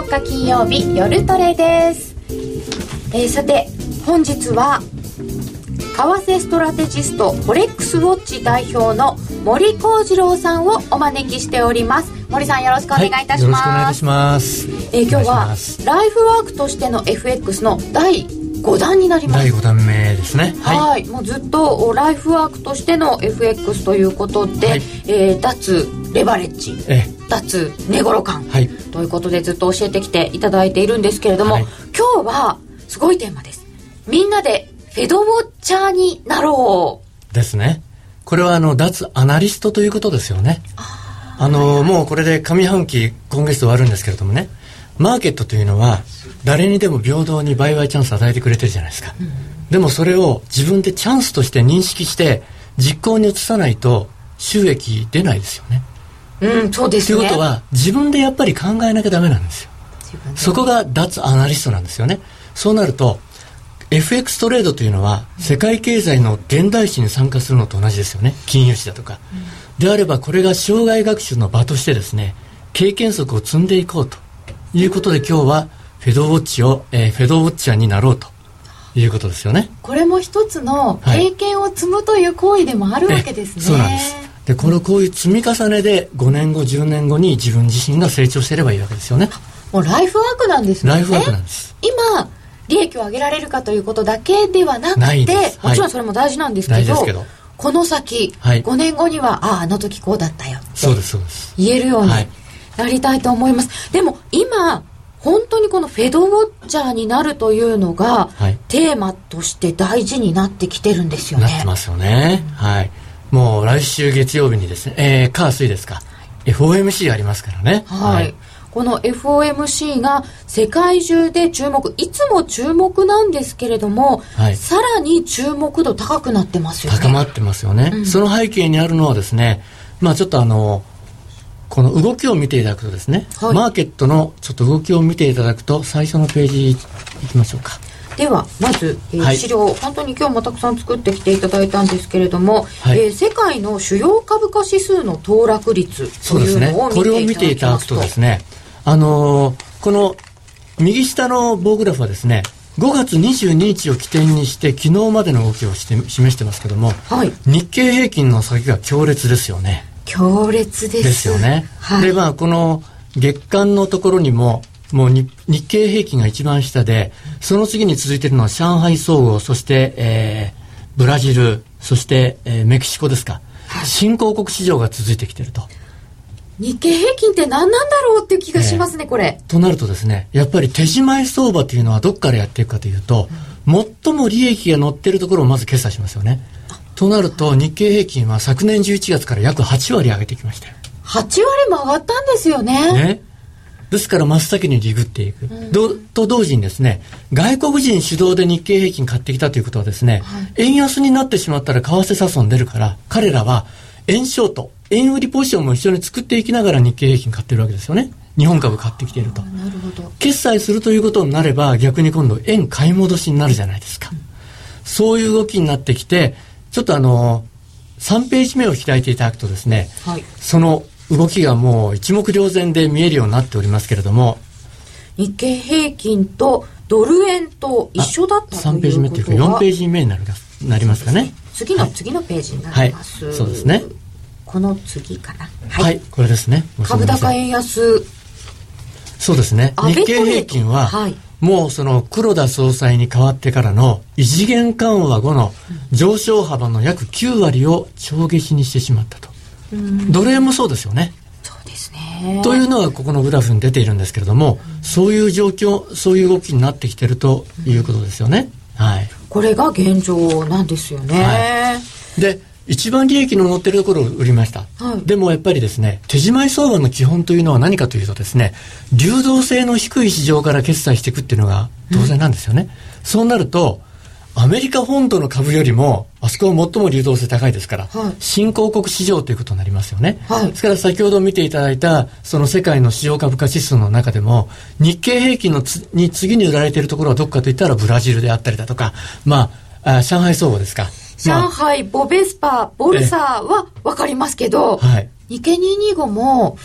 月14日金曜日夜トレです、えー、さて本日は為替ストラテジストフォレックスウォッチ代表の森幸次郎さんをお招きしております。森さんよろしくお願いいたします、はい、よろしくお願いします。えー、今日はライフワークとしての FX の第5弾になります。第5弾目ですね。はい、もうずっとライフワークとしての FX ということで、はい、えー、脱レバレッジ。脱寝頃感、はい、ということでずっと教えてきていただいているんですけれども、はい、今日はすごいテーマです。みんなでフェドウォッチャーになろう。ですね。これはあの脱アナリストということですよね。あの、もうこれで上半期今月終わるんですけれどもね。マーケットというのは誰にでも平等に売買チャンスを与えてくれてるじゃないですか、うん、でもそれを自分でチャンスとして認識して実行に移さないと収益出ないですよねうん、そうですね。ということは、自分でやっぱり考えなきゃダメなんですよ。そこが脱アナリストなんですよね。そうなると、FX トレードというのは、世界経済の現代史に参加するのと同じですよね。金融史だとか。うん、であれば、これが障害学習の場としてですね、経験則を積んでいこうということで、今日はフェドウォッチを、えー、フェドウォッチャーになろうと。いうことですよね。これも一つの経験を積むという行為でもあるわけですね。そうなんです。でこのこういう積み重ねで5年後10年後に自分自身が成長していればいいわけですよね。もうライフワークなんですね。ライフワークなんです。今利益を上げられるかということだけではなくてもちろんそれも大事なんですけど,、けど。この先、はい、5年後にはあああの時こうだったよ。そうですそうです。言えるようになりたいと思います、はい、でも今本当にこのフェドウォッチャーになるというのが、はい、テーマとして大事になってきてるんですよね。なってますよね。はい。もう来週月曜日にですね、えー、火水ですか、FOMC ありますからね。はい、はい。この FOMC が世界中で注目いつも注目なんですけれども、はい、さらに注目度高くなってますよね。高まってますよね、うん、その背景にあるのはですねまあちょっとあのこの動きを見ていただくとですね、はい、マーケットのちょっと動きを見ていただくと最初のページいきましょうかではまず、えー、はい、資料本当に今日もたくさん作ってきていただいたんですけれども、はい、えー、世界の主要株価指数の騰落率というのを見ていただきますと、ね、これを見ていただくとですねあのー、この右下の棒グラフはですね5月22日を起点にして昨日までの動きをして示してますけども、はい、日経平均の先が強烈ですよね。強烈です。ですよね、はい、でまあこの月間のところにももう日経平均が一番下で、その次に続いているのは上海総合、そして、えー、ブラジル、そして、えー、メキシコですか。新興国市場が続いてきていると。日経平均って何なんだろうっていう気がしますね、えー、これ。となるとですね、やっぱり手仕舞い相場というのはどこからやっていくかというと、うん、最も利益が乗っているところをまず決済しますよね。となると、日経平均は昨年11月から約8割上げてきましたよ。8割も上がったんですよね。ね。ですから真っ先にリグっていく、うん、と同時にですね外国人主導で日経平均買ってきたということはですね、はい、円安になってしまったら為替差損出るから彼らは円ショート円売りポジションも一緒に作っていきながら日経平均買ってるわけですよね。日本株買ってきていると。決済するということになれば逆に今度円買い戻しになるじゃないですか、うん、そういう動きになってきてちょっとあの3ページ目を開いていただくとですね、はい、その動きがもう一目瞭然で見えるようになっておりますけれども。日経平均とドル円と一緒だったということは3ページ目というか4ページ目になるなりますかね。次の、はい、次のページになります、はい、そうですね。この次かな。はい、はい、これですね。株高円安。そうですね。日経平均は、はい、もうその黒田総裁に代わってからの異次元緩和後の上昇幅の約9割を帳消しにしてしまったとドル円もそうですよね。そうですね。というのがここのグラフに出ているんですけれども、うん、そういう状況、そういう動きになってきてるということですよね。はい。これが現状なんですよね。はい、で、一番利益の乗ってるところを売りました、はい、でもやっぱりですね手仕舞い相場の基本というのは何かというとですね流動性の低い市場から決済していくっていうのが当然なんですよね、うん、そうなるとアメリカ本土の株よりも、あそこは最も流動性高いですから、はい、新興国市場ということになりますよね。はい、ですから先ほど見ていただいた、その世界の市場株価指数の中でも、日経平均のに次に売られているところはどこかといったらブラジルであったりだとか、まあ、あ上海相場ですか。上海、ボベスパ、ボルサは分かりますけど、はい、日経225も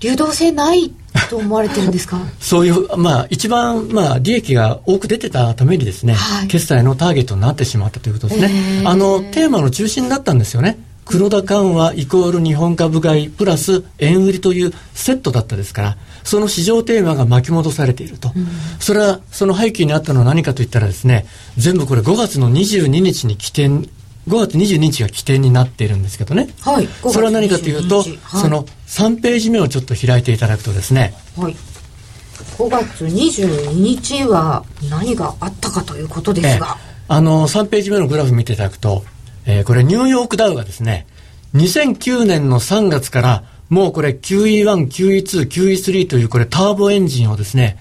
流動性ないと思われてるんですか？そういう、まあ、一番、まあ、利益が多く出てたためにですね、はい、決済のターゲットになってしまったということですね。えー、あの、テーマの中心だったんですよね。黒田緩和イコール日本株買いプラス円売りというセットだったですから、その市場テーマが巻き戻されていると。うん、それは、その背景にあったのは何かといったらですね、全部これ5月の22日に起点5月22日が起点になっているんですけどね。はい。それは何かというと、はい、その3ページ目をちょっと開いていただくとですね。はい。5月22日は何があったかということですが。あの、3ページ目のグラフ見ていただくと、えー、これニューヨークダウがですね、2009年の3月からもうこれ QE1、QE2、QE3 というこれターボエンジンをですね、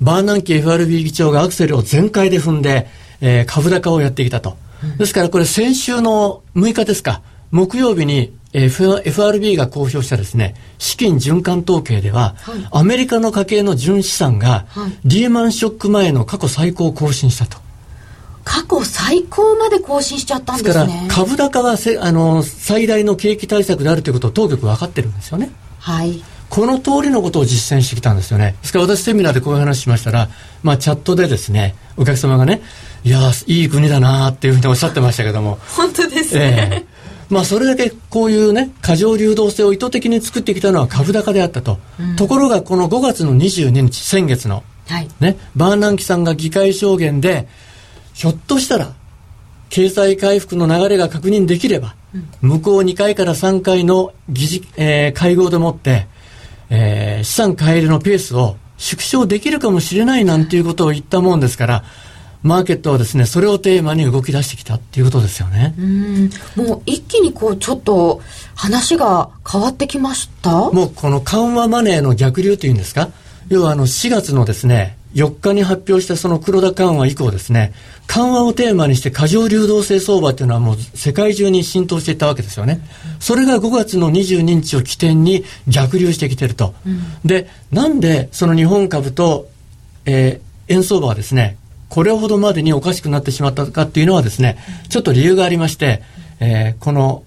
バーナンキ FRB 議長がアクセルを全開で踏んで、えー、株高をやってきたと。ですからこれ先週の6日ですか、木曜日に F FRB が公表したですね、資金循環統計では、はい、アメリカの家計の純資産が、リーマンショック前の過去最高を更新したと。過去最高まで更新しちゃったんですね。ですから株高はせあの最大の景気対策であるということを当局分かってるんですよね。はい。この通りのことを実践してきたんですよね。ですから私セミナーでこういう話しましたら、まあチャットでですね、お客様がね、いやいい国だなっていうふうにおっしゃってましたけども。本当ですね。えー、まあそれだけこういうね、過剰流動性を意図的に作ってきたのは株高であったと。うん、ところがこの5月の22日、先月の、はい、ね、バーナンキさんが議会証言で、ひょっとしたら、経済回復の流れが確認できれば、うん、向こう2回から3回の議事、えー、会合でもって、えー、資産買い入れのペースを縮小できるかもしれないなんていうことを言ったもんですから、マーケットはですね、それをテーマに動き出してきたっていうことですよね。うん。もう一気にこう、ちょっと話が変わってきました？もうこの緩和マネーの逆流というんですか？要はあの4月のですね、4日に発表したその黒田緩和以降ですね、緩和をテーマにして過剰流動性相場っていうのはもう世界中に浸透していったわけですよね。それが5月の22日を起点に逆流してきてると。うん、で、なんでその日本株と、えー、円相場はですね、これほどまでにおかしくなってしまったかっていうのはですね、ちょっと理由がありまして、えー、この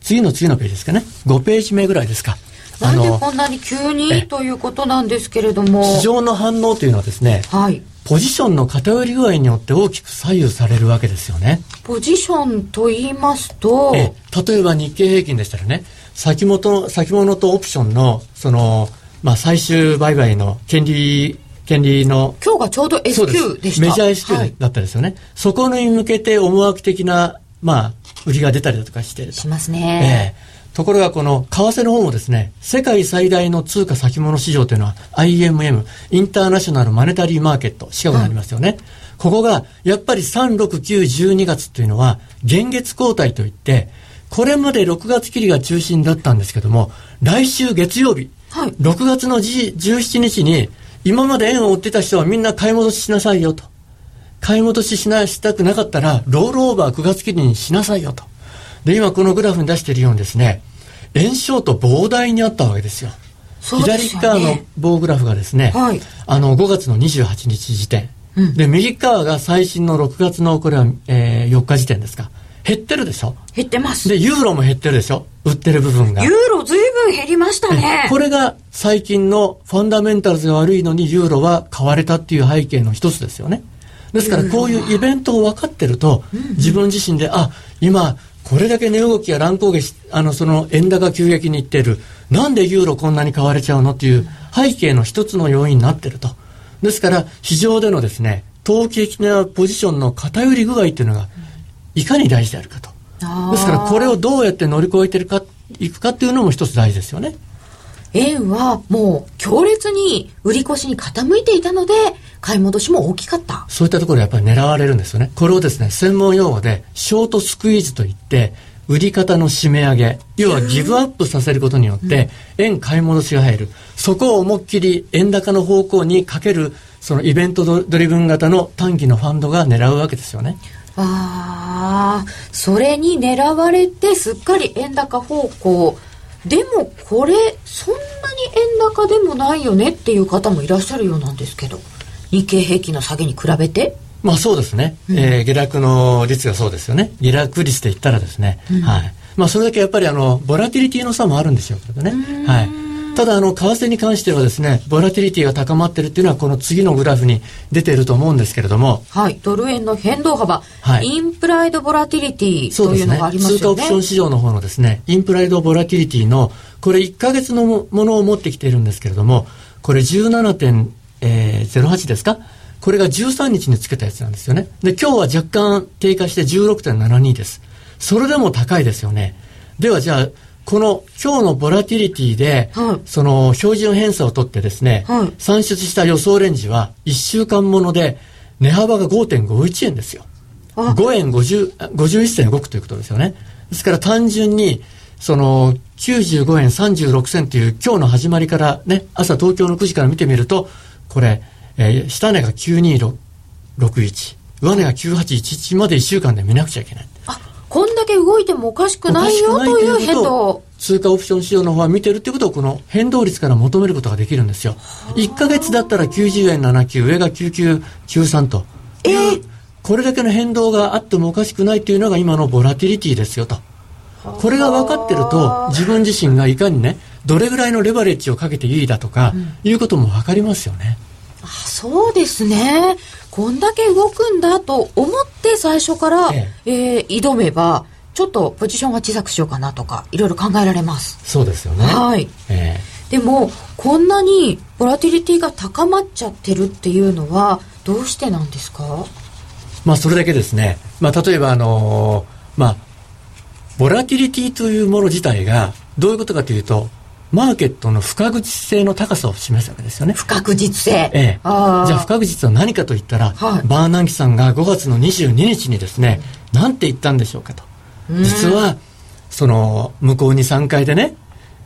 次の次のページですかね、5ページ目ぐらいですか。なんでこんなに急にということなんですけれども。市場の反応というのはですね、はい、ポジションの偏り具合によって大きく左右されるわけですよね。ポジションと言いますと、え例えば日経平均でしたらね、先物先物とオプションのそのまあ最終売買の権利権利の今日がちょうど S q でした。メジャー S q だったですよね、はい、そこに向けて思惑的なまあ売りが出たりだとかしてしますね。ええ。ところがこの為替の方もですね、世界最大の通貨先物市場というのは IMM、インターナショナルマネタリーマーケット、シカゴにありますよね。はい、ここがやっぱり3、6、9、12月というのは現月交代といって、これまで6月切りが中心だったんですけども、来週月曜日、はい、6月の17日に、今まで円を売ってた人はみんな買い戻ししなさいよと。買い戻ししな、したくなかったら、ロールオーバー9月切りにしなさいよと。で、今このグラフに出しているようにですね、炎症と膨大にあったわけですよ。すね、左側の棒グラフがですね、はい、あの5月の28日時点、うん、で右側が最新の6月のこれは、えー、4日時点ですか減ってるでしょ？減ってます。でユーロも減ってるでしょ？売ってる部分が。ユーロずいぶん減りましたね。これが最近のファンダメンタルズが悪いのにユーロは買われたっていう背景の一つですよね。ですからこういうイベントを分かってると、自分自身であ今これだけ値動きが乱高下し、あの、その円高急激にいってる。なんでユーロこんなに買われちゃうのっていう背景の一つの要因になってると。ですから、市場でのですね、投機的なポジションの偏り具合っていうのが、いかに大事であるかと。ですから、これをどうやって乗り越えてるか、いくかっていうのも一つ大事ですよね。円はもう強烈に売り越しに傾いていたので、買い戻しも大きかった。そういったところやっぱり狙われるんですよね。これをですね、専門用語でショートスクイーズといって、売り方の締め上げ、要はギブアップさせることによって、円買い戻しが入る。そこを思いっきり円高の方向にかける、そのイベントドリブン型の短期のファンドが狙うわけですよね。ああ、それに狙われてすっかり円高方向。でもこれ、そんなに円高でもないよねっていう方もいらっしゃるようなんですけど。日経平均の下げに比べて？まあそうですね、うん、えー、下落の率がそうですよね。下落率で言ったらですね、うん、はい。まあそれだけやっぱりあのボラティリティの差もあるんでしょうけどね、はいただあの為替に関してはですねボラティリティが高まってるっていうのはこの次のグラフに出ていると思うんですけれども。はい。ドル円の変動幅、はい、インプライドボラティリティというのがありますよね。通貨オプション市場の方のですねインプライドボラティリティのこれ1か月のものを持ってきているんですけれどもこれ17.08ですか？これが13日につけたやつなんですよね。で、今日は若干低下して16.72です。それでも高いですよね。ではじゃあ、この今日のボラティリティで、はい、その標準偏差を取ってですね、はい、算出した予想レンジは1週間もので値幅が5.51円ですよ。5円50 51銭動くということですよね。ですから単純に、その95円36銭という今日の始まりからね、朝東京の9時から見てみると、これ、えー、下値が9261、上値が9811まで1週間で見なくちゃいけない。あ、こんだけ動いてもおかしくないよという変動。通貨オプション市場の方は見てるってことをこの変動率から求めることができるんですよ。1ヶ月だったら90円79、上が9993と。え？ー、これだけの変動があってもおかしくないというのが今のボラティリティですよと。これが分かってると自分自身がいかにねどれぐらいのレバレッジをかけていいだとか、いうことも分かりますよね。あそうですね。こんだけ動くんだと思って最初から、ええ。えー、挑めばちょっとポジションは小さくしようかなとかいろいろ考えられます。そうですよね。はい、えー、でもこんなにボラティリティが高まっちゃってるっていうのはどうしてなんですか？まあそれだけですね。まあ例えばあのー、まあボラティリティというもの自体がどういうことかというとマーケットの不確実性の高さを示すわけですよね。不確実性。ええ。じゃあ不確実は何かと言ったら、はい、バーナンキさんが5月の22日にですね、何て言ったんでしょうかと。実は、その、向こうに3回でね、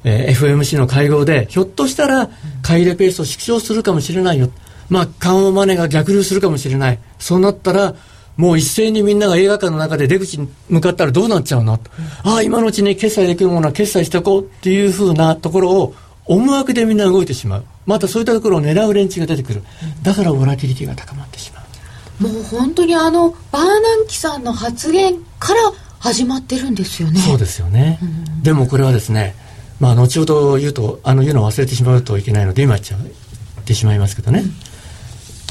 えー、FMC の会合で、ひょっとしたら、買い入れペースを縮小するかもしれないよ。まあ、緩和マネーが逆流するかもしれない。そうなったら、もう一斉にみんなが映画館の中で出口に向かったらどうなっちゃうの、うん、ああ、今のうちに決済できるものは決済しておこうっていうふうなところを思惑でみんな動いてしまう。またそういったところを狙う連中が出てくる。だからボラティリティが高まってしまう。もう本当にあの、バーナンキさんの発言から始まってるんですよね。そうですよね。うん、でもこれはですね、まあ後ほど言うと、あの言うのを忘れてしまうといけないので今言ってしまいますけどね。うん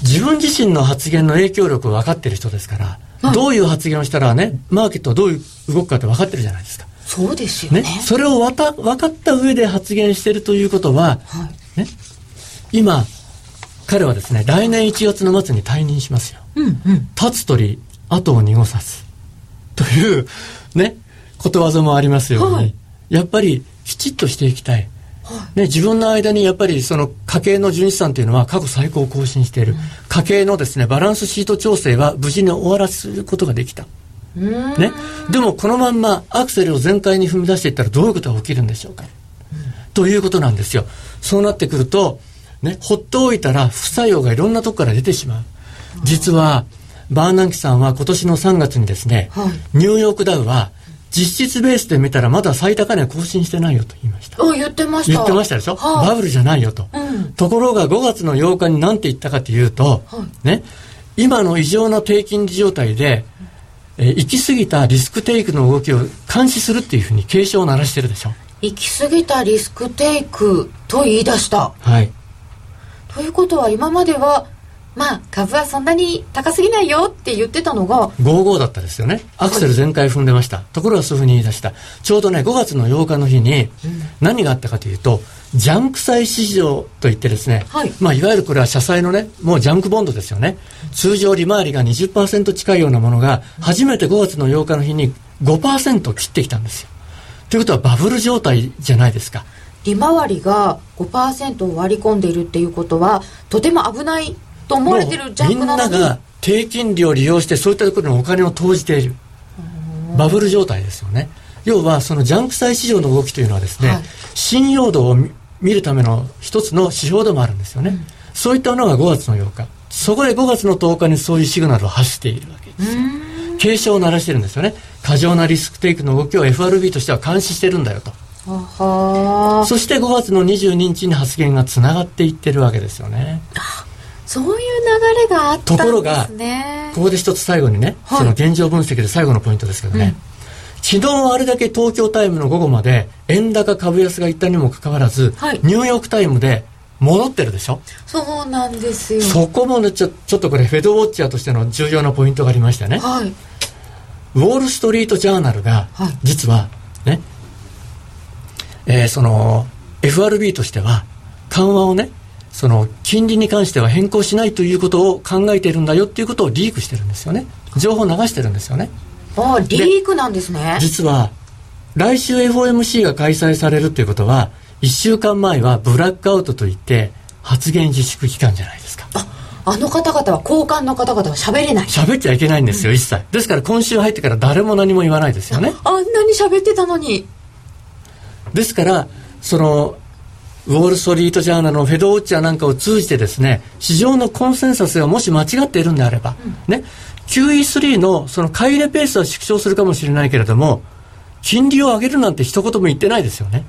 自分自身の発言の影響力を分かってる人ですから、はい、どういう発言をしたらね、マーケットはどういう動くかって分かってるじゃないですか。そうですよね。ねそれをわた分かった上で発言してるということは、はい、ね、今、彼はですね、来年1月の末に退任しますよ。うんうん、立つ鳥、後を濁さず。という、ね、ことわざもありますように、はい、やっぱりきちっとしていきたい。ね、自分の間にやっぱりその家計の純資産というのは過去最高を更新している、うん、家計のですねバランスシート調整は無事に終わらせることができた。ね、でもこのまんまアクセルを全開に踏み出していったらどういうことが起きるんでしょうか、うん、ということなんですよ。そうなってくると、ね、ほっとおいたら副作用がいろんなとこから出てしまう。実はバーナンキさんは今年の3月にですね、はい、ニューヨークダウは実質ベースで見たらまだ最高値更新してないよと言いました。あ、言ってました。言ってましたでしょ、はあ、バブルじゃないよと、うん、ところが5月の8日に何て言ったかというと、はい、ね、今の異常な低金利状態で、えー、行き過ぎたリスクテイクの動きを監視するっていうふうに警鐘を鳴らしてるでしょ？行き過ぎたリスクテイクと言い出した。はい。ということは今まではまあ株はそんなに高すぎないよって言ってたのが55だったですよね。アクセル全開踏んでました、ところがそういうふうに言い出した。ちょうどね5月の8日の日に何があったかというと、ジャンク債市場といってですね、はい、まあ、いわゆるこれは社債のねもうジャンクボンドですよね。通常利回りが20%近いようなものが初めて5月の8日の日に5%切ってきたんですよ。ということはバブル状態じゃないですか。利回りが5%を割り込んでいるっていうことはとても危ないと思われてるジャンクなのに。みんなが低金利を利用してそういったところにお金を投じている。バブル状態ですよね。要はそのジャンク債市場の動きというのはですね、はい、信用度を見るための一つの指標でもあるんですよね、うん、そういったものが5月の8日。そこで5月の10日にそういうシグナルを発しているわけです。警鐘を鳴らしてるんですよね。過剰なリスクテイクの動きを FRB としては監視してるんだよと。そして5月の22日に発言がつながっていってるわけですよねそういう流れがあったんですね。ところがここで一つ最後にね、はい、その現状分析で最後のポイントですけどね、昨日あれだけ東京タイムの午後まで円高株安がいったにもかかわらず、はい、ニューヨークタイムで戻ってるでしょ？そうなんですよ。そこもねちょちょっとこれフェドウォッチャーとしての重要なポイントがありましてね、はい、ウォール・ストリート・ジャーナルが、実はね、えー、その FRB としては緩和をねその金利に関しては変更しないということを考えているんだよっていうことをリークしてるんですよね。情報を流してるんですよね。ああリークなんですね。実は来週 FOMC が開催されるっていうことは1週間前はブラックアウトといって発言自粛期間じゃないですか。ああの方々は交換の方々は喋れない。喋っちゃいけないんですよ、うん、一切。ですから今週入ってから誰も何も言わないですよね。あんなに喋ってたのに。ですからそのウォール・ストリート・ジャーナルのフェドウォッチャーなんかを通じてですね市場のコンセンサスがもし間違っているんであれば、うん、ね QE3 のその買い入れペースは縮小するかもしれないけれども金利を上げるなんて一言も言ってないですよね。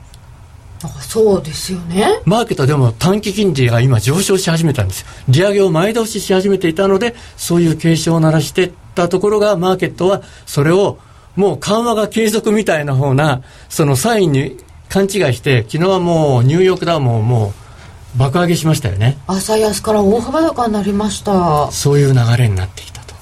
あそうですよね。マーケットでも短期金利が今上昇し始めたんですよ。利上げを前倒しし始めていたのでそういう警鐘を鳴らしてたところがマーケットはそれをもう緩和が継続みたいな方なそのサインに勘違いして昨日はもうニューヨークダウンももう爆上げしましたよね朝安から大幅高になりましたそういう流れになってきたと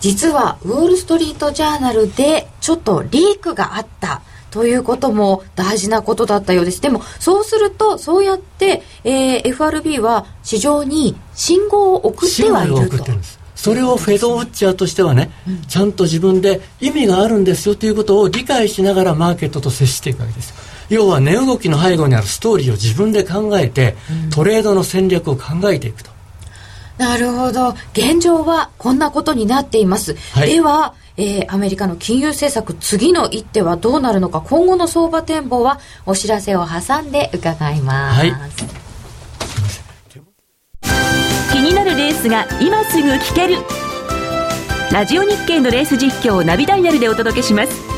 実はウォール・ストリート・ジャーナルでちょっとリークがあったということも大事なことだったようです。でも、そうすると、そうやって、えー、FRB は市場に信号を送ってはいると。それをフェドウォッチャーとしてはね、うん、ちゃんと自分で意味があるんですよということを理解しながらマーケットと接していくわけです。要は値動きの背後にあるストーリーを自分で考えて、うん、トレードの戦略を考えていくと。なるほど。現状はこんなことになっています。はい、では、えー、アメリカの金融政策次の一手はどうなるのか。今後の相場展望はお知らせを挟んで伺います、はい、気になるレースが今すぐ聞ける。ラジオ日経のレース実況をナビダイヤルでお届けします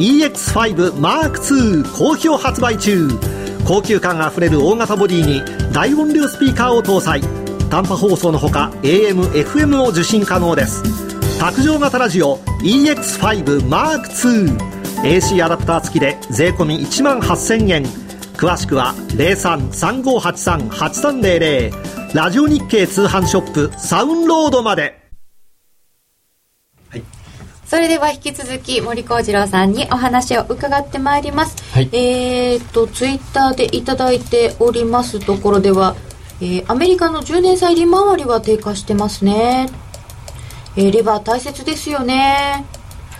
EX5M2 好評発売中。高級感あふれる大型ボディに大音量スピーカーを搭載。短波放送のほか AM、FM を受信可能です。卓上型ラジオ EX5M2 AC アダプター付きで税込1万8000円。詳しくは0335838300ラジオ日経通販ショップサウンロードまで。それでは引き続き森幸次郎さんにお話を伺ってまいります、はい、えっとツイッターでいただいておりますところでは、えー、アメリカの10年債利回りは低下してますね。えー、レバー大切ですよね。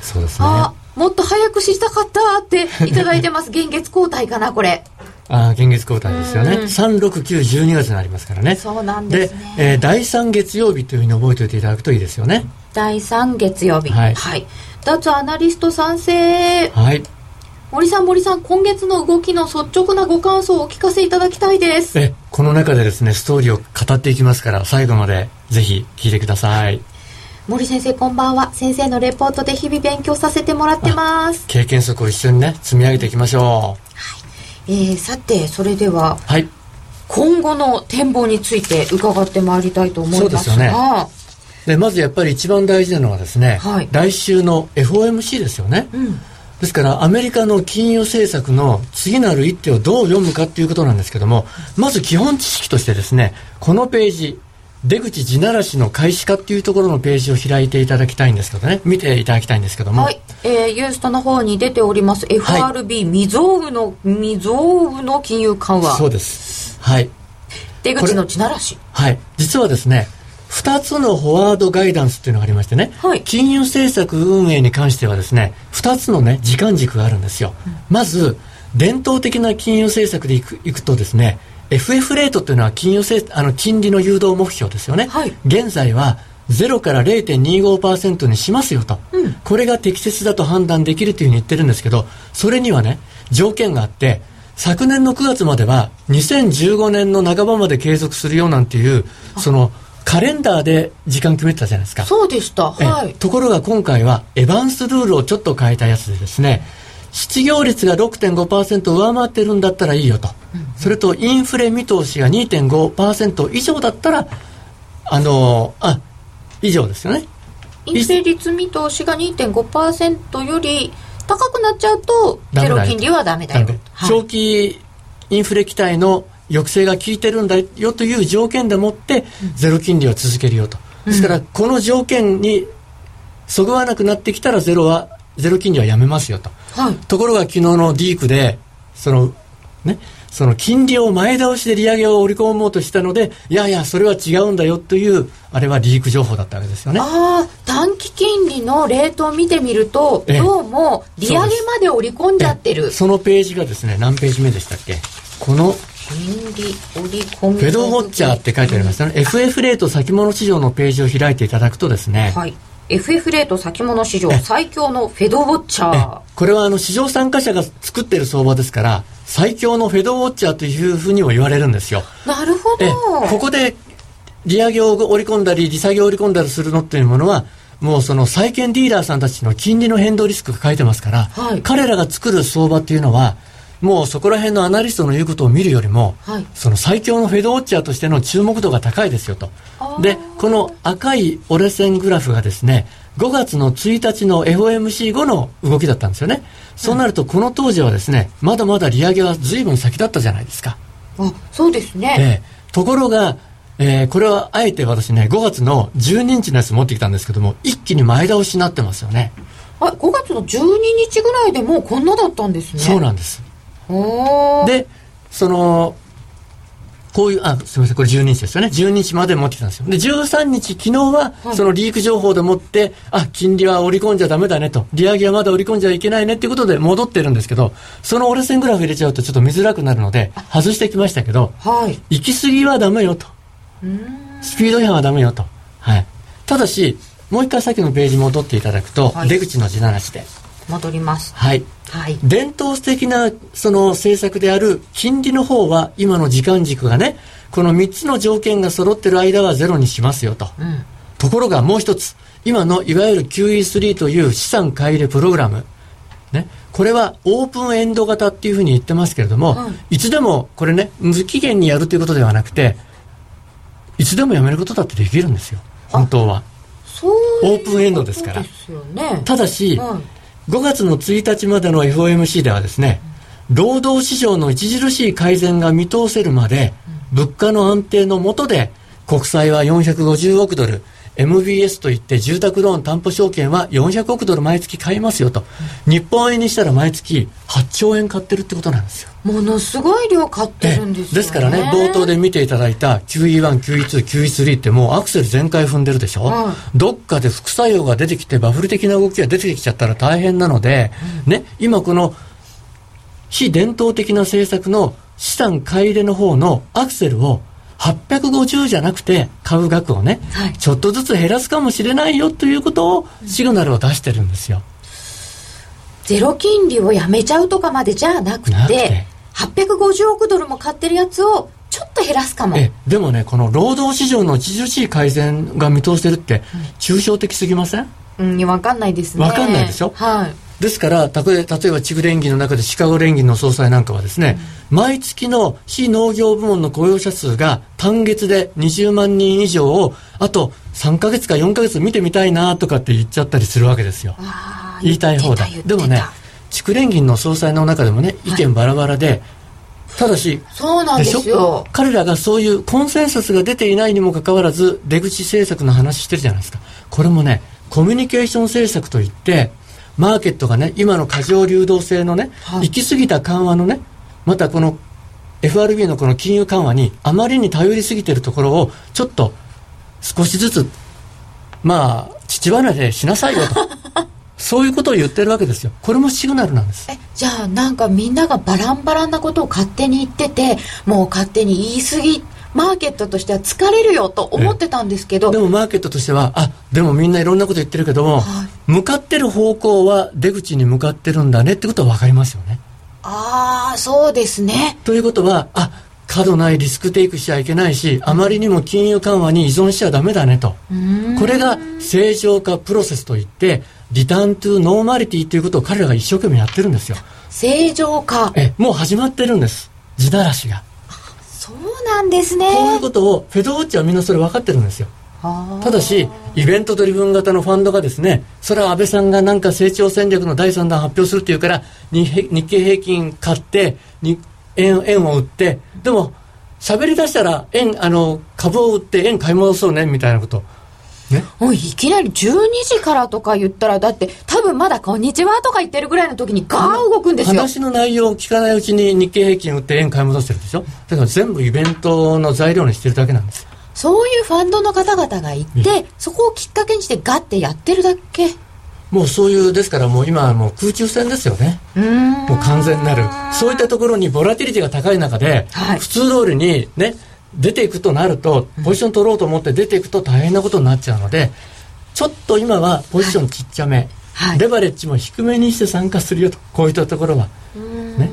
そうですね。あもっと早く知りたかったっていただいてます。現月交代かなこれああ、現月交代ですよね。三六九十二月になりますからね。そうなんです、ね、で、えー、第三月曜日というふうに覚えておいていただくといいですよね。第三月曜日。はい。はい、脱アナリスト賛成。はい。森さん森さん今月の動きの率直なご感想をお聞かせいただきたいですえこの中でですねストーリーを語っていきますから最後までぜひ聞いてください森先生こんばんは先生のレポートで日々勉強させてもらってます経験則を一緒にね積み上げていきましょう、はいえー、さてそれでは、はい、今後の展望について伺ってまいりたいと思いますが。ですよね。でまずやっぱり一番大事なのはですね、はい、来週の FOMC ですよね、うん、ですからアメリカの金融政策の次なる一手をどう読むかっていうことなんですけどもまず基本知識としてですねこのページ出口地ならしの開始化っていうところのページを開いていただきたいんですけどね。見ていただきたいんですけども。はい、えー、ユーストの方に出ております。FRB、未曾有の未曾有の金融緩和。そうです。はい。出口の地ならし。はい。実はですね2つのフォワードガイダンスっていうのがありましてね、はい、金融政策運営に関してはですね2つのね時間軸があるんですよ、うん、まず伝統的な金融政策でいくいくとですね FF レートというのは金融政あの金利の誘導目標ですよね、はい、現在は0から0.25%にしますよと、うん、これが適切だと判断できるというふうに言ってるんですけどそれにはね条件があって昨年の9月までは2015年の半ばまで継続するよなんていうそのカレンダーで時間決めてたじゃないですか。そうでした。はい。ところが今回はエヴァンスルールをちょっと変えたやつでですね失業率が6.5%上回ってるんだったらいいよと、それとインフレ見通しが2.5%以上だったらあのあ以上ですよね。インフレ率見通しが2.5%より高くなっちゃうとゼロ金利はダメだよ、はい、長期インフレ期待の抑制が効いてるんだよという条件でもってゼロ金利を続けるよと、ですからこの条件にそぐわなくなってきたらゼロはゼロ金利はやめますよと、はい、ところが昨日のディークでそのねその金利を前倒しで利上げを織り込もうとしたので、いやいや、それは違うんだよという、あれはリーク情報だったわけですよね。ああ、短期金利のレートを見てみると、どうも利上げまで織り込んじゃってる。そのページがですね、何ページ目でしたっけ？この、金利織り込み。フェドウォッチャーって書いてありますね。FF レート先物市場のページを開いていただくとですね、はい。FF レート先物市場最強のフェドウォッチャー。これはあの市場参加者が作っている相場ですから、最強のフェドウォッチャーというふうにも言われるんですよ。なるほど。ここで利上げを織り込んだり、利下げを織り込んだりするのっていうものは、もうその債券ディーラーさんたちの金利の変動リスクが書いてますから、はい、彼らが作る相場っていうのは、もうそこら辺のアナリストの言うことを見るよりも、はい、その最強のフェドウォッチャーとしての注目度が高いですよと。で、この赤い折れ線グラフがですね、5月の1日の FOMC 後の動きだったんですよね。そうなると、この当時はですね、まだまだ利上げは随分先だったじゃないですか。あ、そうですね。えー、ところが、えー、これはあえて私ね、5月の12日のやつ持ってきたんですけども、一気に前倒しになってますよね。あ、5月の12日ぐらいでもうこんなだったんですね。そうなんです。で、その、こういう、あ、すみません、これ12日ですよね。12日まで持ってきたんですよ。で、13日、昨日は、そのリーク情報でもって、あ、金利は織り込んじゃダメだねと、利上げはまだ織り込んじゃいけないねっていうことで戻ってるんですけど、その折れ線グラフ入れちゃうとちょっと見づらくなるので、外してきましたけど、はい。行き過ぎはダメよと。スピード違反はダメよと。はい。ただし、もう一回さっきのページ戻っていただくと、はい、出口の地ならしで。戻ります。はい。はい、伝統的なその政策である金利の方は今の時間軸がねこの3つの条件が揃ってる間はゼロにしますよと、うん、ところがもう一つ今のいわゆる QE3 という資産買い入れプログラム。ね、これはオープンエンド型っていうふうに言ってますけれども、うん、いつでもこれね無期限にやるということではなくていつでもやめることだってできるんですよ。本当は。オープンエンドですから、ね、ただし、うん5月の1日までの FOMC ではですね、労働市場の著しい改善が見通せるまで、物価の安定の下で、国債は450億ドル、MBS といって住宅ローン担保証券は400億ドル毎月買いますよと、日本円にしたら毎月8兆円買ってるってことなんですよ。ものすごい量買ってるんですよ、ね、ですからね、冒頭で見ていただいた QE1、QE2、QE3 ってもうアクセル全開踏んでるでしょ、うん、どっかで副作用が出てきてバブル的な動きが出てきちゃったら大変なので、うん、ね、今この非伝統的な政策の資産買い入れの方のアクセルを850じゃなくて買う額をね、はい、ちょっとずつ減らすかもしれないよということをシグナルを出してるんですよ。ゼロ金利をやめちゃうとかまでじゃなくて850億ドルも買ってるやつをちょっと減らすかも。でもねこの労働市場の著しい改善が見通してるって抽象的すぎません、うん、分かんないですね。分かんないでしょ？はい。ですから、例えば地区連銀の中でシカゴ連銀の総裁なんかはですね、うん、毎月の非農業部門の雇用者数が単月で20万人以上を、あと3か月か4か月見てみたいなとかって言っちゃったりするわけですよ。言いたい放題。でもね、地区連銀の総裁の中でもね、意見バラバラで、はいただし、そうなんですよ彼らがそういうコンセンサスが出ていないにもかかわらず、出口政策の話してるじゃないですか。これもね、コミュニケーション政策といって、マーケットがね、今の過剰流動性のね、はい、行き過ぎた緩和のね、またこの FRB のこの金融緩和にあまりに頼りすぎてるところを、ちょっと少しずつ、まあ、父離れしなさいよと。そういうことを言ってるわけですよ。これもシグナルなんです。え、じゃあなんかみんながバランバランなことを勝手に言ってて、もう勝手に言い過ぎマーケットとしては疲れるよと思ってたんですけど、でもマーケットとしてはあでもみんないろんなこと言ってるけども、はい、向かってる方向は出口に向かってるんだねってことは分かりますよね。ああそうですね。ということはあ過度ないリスクテイクしちゃいけないしあまりにも金融緩和に依存しちゃダメだねと。これが正常化プロセスといってリターントゥノーマリティということを彼らが一生懸命やってるんですよ。正常化。えもう始まってるんです。地ならしが。そうなんですね。こういうことをフェドウォッチはみんなそれ分かってるんですよ。ただしイベントドリブン型のファンドがですねそれは安倍さんがなんか成長戦略の第3弾発表するっていうから日日経平均買ってに円円を売ってでも喋り出したら円あの株を売って円買い戻そうねみたいなことね、いきなり12時からとか言ったらだって多分まだ「こんにちは」とか言ってるぐらいの時にガーン動くんですよ。話の内容を聞かないうちに日経平均売って円買い戻してるでしょ？だから全部イベントの材料にしてるだけなんですそういうファンドの方々がいて、うん、そこをきっかけにしてガッてやってるだけ。もうそういうですからもう今はもう空中戦ですよね。もう完全なる。そういったところにボラティリティが高い中で、はい、普通通りにね出ていくとなるとポジション取ろうと思って出ていくと大変なことになっちゃうのでちょっと今はポジションちっちゃめ、はい、レバレッジも低めにして参加するよと。こういったところは。ね、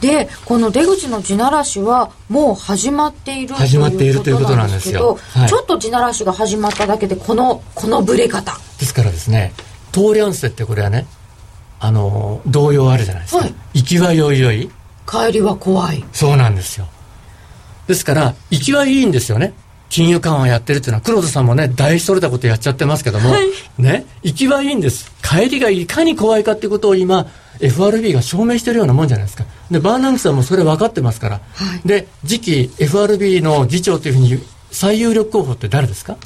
でこの出口の地ならしはもう始まっている始まっているということなんですけど、はい、ちょっと地ならしが始まっただけでこのこのブレ方。ですからですねトーリャンセってこれはねあの動揺あるじゃないですか、はい、行きはよいよい。帰りは怖い。そうなんですよですから、行きはいいんですよね。金融緩和やってるっていうのは、黒田さんもね、大それたことやっちゃってますけども、はい、ね、行きはいいんです。帰りがいかに怖いかっていうことを今、FRB が証明してるようなもんじゃないですか。で、バーナンキさんもそれ分かってますから。はい、で、次期 FRB の議長というふうに最有力候補って誰ですか？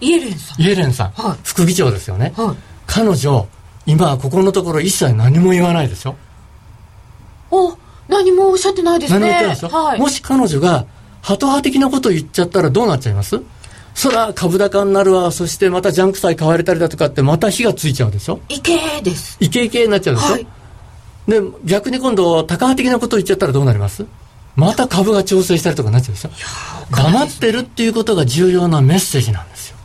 イエレンさん。イエレンさん。はい、副議長ですよね。はい、彼女、今ここのところ一切何も言わないでしょ？お、何もおっしゃってないですね。何も言ってないでしょ？はい、もし彼女がハト派的なことを言っちゃったらどうなっちゃいます？そら株高になるわ。そしてまたジャンク債買われたりだとかってまた火がついちゃうでしょ？イケーです。イケイケになっちゃうでしょ、はい、で逆に今度高派的なことを言っちゃったらどうなります？また株が調整したりとかなっちゃうでしょ？黙ってるっていうことが重要なメッセージなんですよ。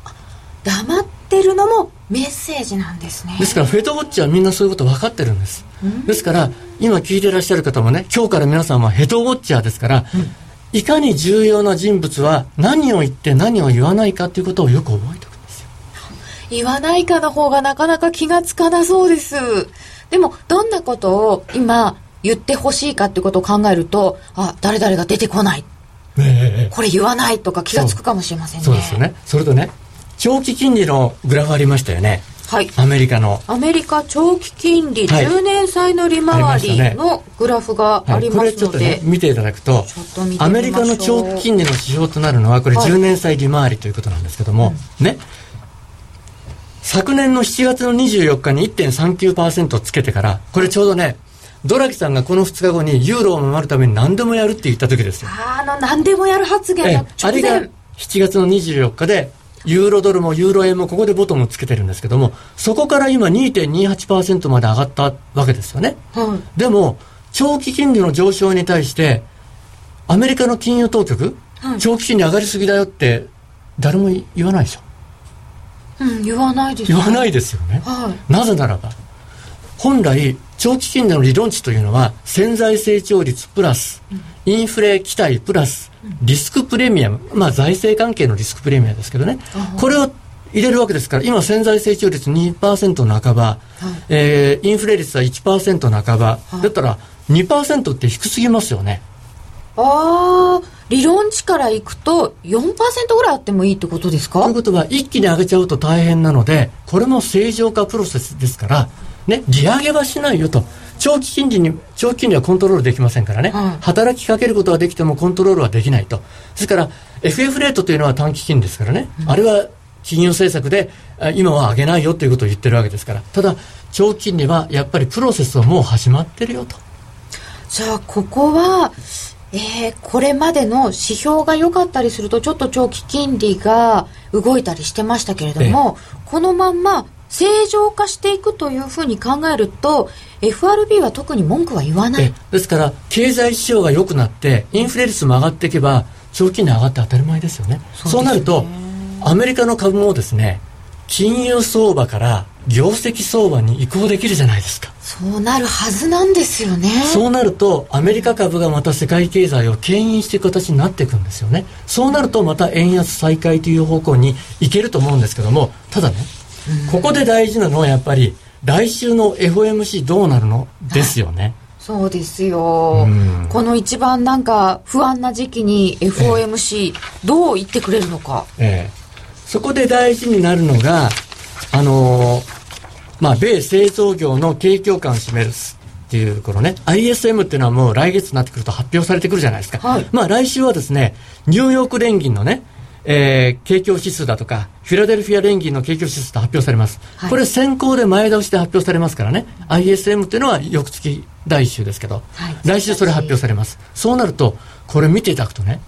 黙ってるのもメッセージなんですね。ですからフェドウォッチはみんなそういうこと分かってるんです、ですから今聞いてらっしゃる方もね今日から皆さんはヘドウォッチャーですから、うんいかに重要な人物は何を言って何を言わないかということをよく覚えておくんですよ。言わないかの方がなかなか気がつかなそうです。でも、どんなことを今言ってほしいかっていうことを考えると、あ、誰々が出てこない。ね、これ言わないとか気がつくかもしれませんね。そうですよね。それとね、長期金利のグラフありましたよね。はい、アメリカの。アメリカ長期金利10年債の利回りのグラフがありますので、はい、これちょっとね見ていただくとアメリカの長期金利の指標となるのはこれ10年債利回りということなんですけども、はい、ね。昨年の7月の24日に1.39%つけてからこれちょうどねドラギさんがこの2日後にユーロを守るために何でもやるって言った時ですよ。あの何でもやる発言のあれが7月の24日でユーロドルもユーロ円もここでボトムをつけてるんですけども、そこから今2.28%まで上がったわけですよね。はい、でも、長期金利の上昇に対して、アメリカの金融当局、はい、長期金利上がりすぎだよって誰も言わないでしょ。うん、言わないです、ね、言わないですよね。はい、なぜならば、本来、長期金利の理論値というのは、潜在成長率プラス、インフレ期待プラス、リスクプレミアム、まあ、財政関係のリスクプレミアムですけどね、これを入れるわけですから、今、潜在成長率2%半ば、はい、えー、インフレ率は1%半ば、はい、だったら2%って低すぎますよね。ああ、理論値からいくと4%ぐらいあってもいいってことですか？ということは、一気に上げちゃうと大変なので、これも正常化プロセスですから、ね、利上げはしないよと。長期金利に、長期金利はコントロールできませんからね、はい、働きかけることはできてもコントロールはできないと。ですから、FF レートというのは短期金利ですからね、うん、あれは金融政策で今は上げないよということを言ってるわけですから、ただ、長期金利はやっぱりプロセスはもう始まってるよと。じゃあ、ここは、えー、これまでの指標が良かったりするとちょっと長期金利が動いたりしてましたけれども、このまんま正常化していくというふうに考えると FRB は特に文句は言わない。ですから経済指標が良くなってインフレ率も上がっていけば長期金利上がって当たり前ですよね。そうなるとアメリカの株もですね金融相場から業績相場に移行できるじゃないですか。そうなるはずなんですよね。そうなるとアメリカ株がまた世界経済を牽引していく形になっていくんですよね。そうなるとまた円安再開という方向にいけると思うんですけどもただねここで大事なのはやっぱり来週の FOMC どうなるの？ですよね、そうですよ、この一番なんか不安な時期に FOMC どう言ってくれるのか、ええ。そこで大事になるのがあのーまあ、米製造業の景況感を示すっていう、このね、ISM っていうのはもう来月になってくると発表されてくるじゃないですか。はい。まあ、来週はですね、ニューヨーク連銀のね、えー、景況指数だとか、フィラデルフィア連銀の景況指数と発表されます。はいこれ先行で前倒しで発表されますからね、ISM っていうのは翌月第1週ですけど、はい来週それ発表されます。そうなると、これ見ていただくとね、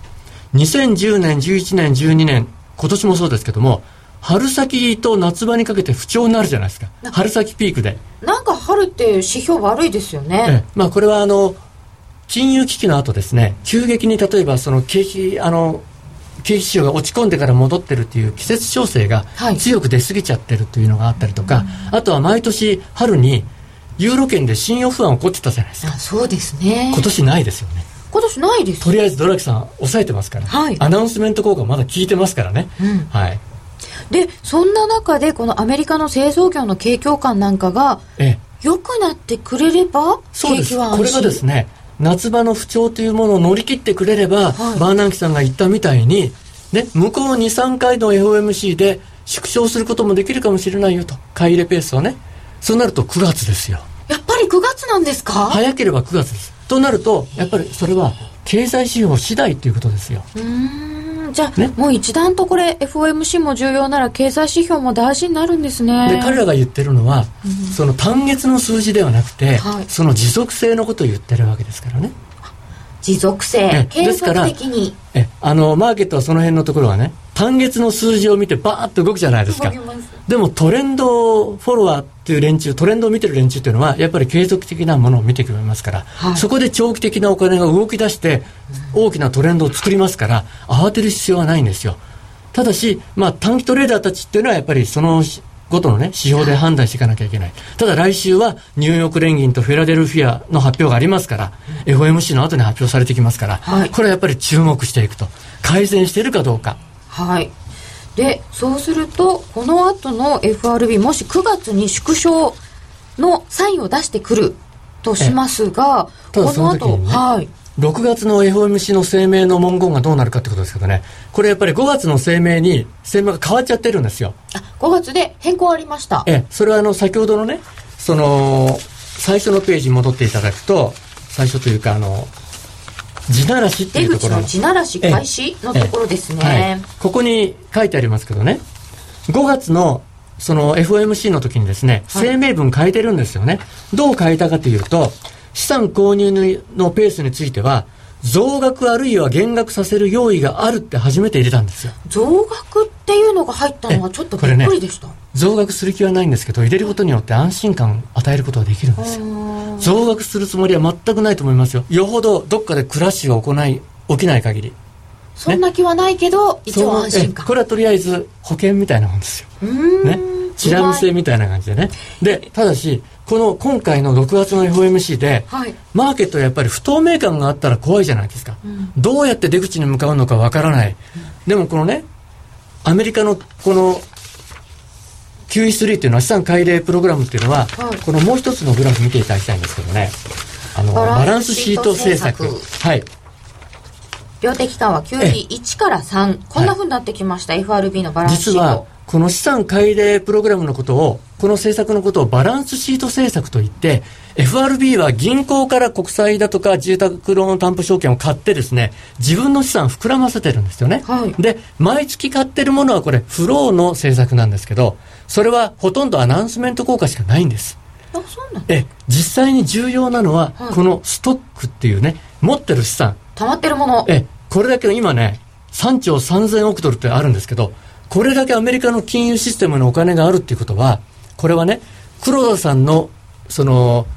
2010年、11年、12年、今年もそうですけども、春先と夏場にかけて不調になるじゃないですか。春先ピークで。なんか春って指標悪いですよえね、えまあこれはあの、金融危機の後ですね、急激に例えばその景気、あの、景気市場が落ち込んでから戻ってるっていう季節調整がはい強く出過ぎちゃってるというのがあったりとか、あとは毎年春にユーロ圏で信用不安起こってたじゃないですか。あそうですね今年ないですよね。今年ないですとりあえずドラキさん抑えてますから、はいアナウンスメント効果まだ効いてますからね。うんはい。でそんな中でこのアメリカの製造業の景況感なんかがええ、良くなってくれれば。景気は安心これがですね、夏場の不調というものを乗り切ってくれれば、はいバーナンキさんが言ったみたいに、ね、向こう2、3回の FOMC で縮小することもできるかもしれないよと。買い入れペースをね。そうなると9月ですよ。やっぱり9月なんですか、早ければ9月です。となると、やっぱりそれは経済指標次第ということですよ。うじゃあ、ね。もう一段とこれ FOMC も重要なら経済指標も大事になるんですね。で、彼らが言ってるのは、その単月の数字ではなくて、はい。その持続性のことを言ってるわけですからね。持続性。え継ですから続的にえ、あの、マーケットはその辺のところはね、単月の数字を見てバーッと動くじゃないですか。動きます。でもトレンドフォロワーっていう連中、トレンドを見てる連中っていうのは、やっぱり継続的なものを見てくれますから、はいそこで長期的なお金が動き出して、大きなトレンドを作りますから、慌てる必要はないんですよ。ただし、まあ、短期トレーダーたちっていうのは、やっぱりそのごとのね、指標で判断していかなきゃいけない。ただ来週は、ニューヨーク連銀とフェラデルフィアの発表がありますから、FOMC の後に発表されてきますから、はいこれはやっぱり注目していくと。改善しているかどうか。はいでそうするとこの後の FRB もし9月に縮小のサインを出してくるとしますがこの後ねはい。6月の FOMC の声明の文言がどうなるかってことですけどね、これやっぱり5月の声明に、声明が変わっちゃってるんですよ。あ5月で変更ありました。ええ、それはあの、先ほどのね、その、最初のページに戻っていただくと、最初というか、あの、地ならしってい出うところの。口の地ならし開始のところですね、はい、ここに書いてありますけどね、5月のその FOMC の時にですね、はい声明文変えてるんですよね。どう変えたかというと、資産購入のペースについては、増額あるいは減額させる用意があるって初めて入れたんですよ。増額っていうのが入ったのはえちょっとびっくりでした、増額する気はないんですけど、入れることによって安心感を与えることができるんですよ。増額するつもりは全くないと思いますよ。よほどどっかでクラッシュが行い、起きない限り。そんな気はないけど、一応安心感これはとりあえず保険みたいなもんですよ。ね、チラ見せみたいな感じでね。で、ただし、この今回の6月の FOMC で、はいマーケットはやっぱり不透明感があったら怖いじゃないですか。どうやって出口に向かうのかわからない。でもこのね、アメリカのこの QE3 っていうのは資産改良プログラムっていうのは、はいこのもう一つのグラフ見ていただきたいんですけどね。あの、ババランスシート政。策はい。量的緩和 QE1 から3こんなふうになってきました、FRB のバランスシート実はこの資産改良プログラムのことをこの政策のことをバランスシート政策といって FRB は銀行から国債だとか住宅ローン担保証券を買ってですね自分の資産を膨らませてるんですよね、はい。で毎月買ってるものはこれフローの政策なんですけどそれはほとんどアナウンスメント効果しかないんです。あそうなんえ実際に重要なのは、はい。このストックっていうね持ってる資産。溜まってるもの。え、これだけの今ね、3兆3000億ドルってあるんですけど、これだけアメリカの金融システムのお金があるっていうことは、これはね、黒田さんの、その、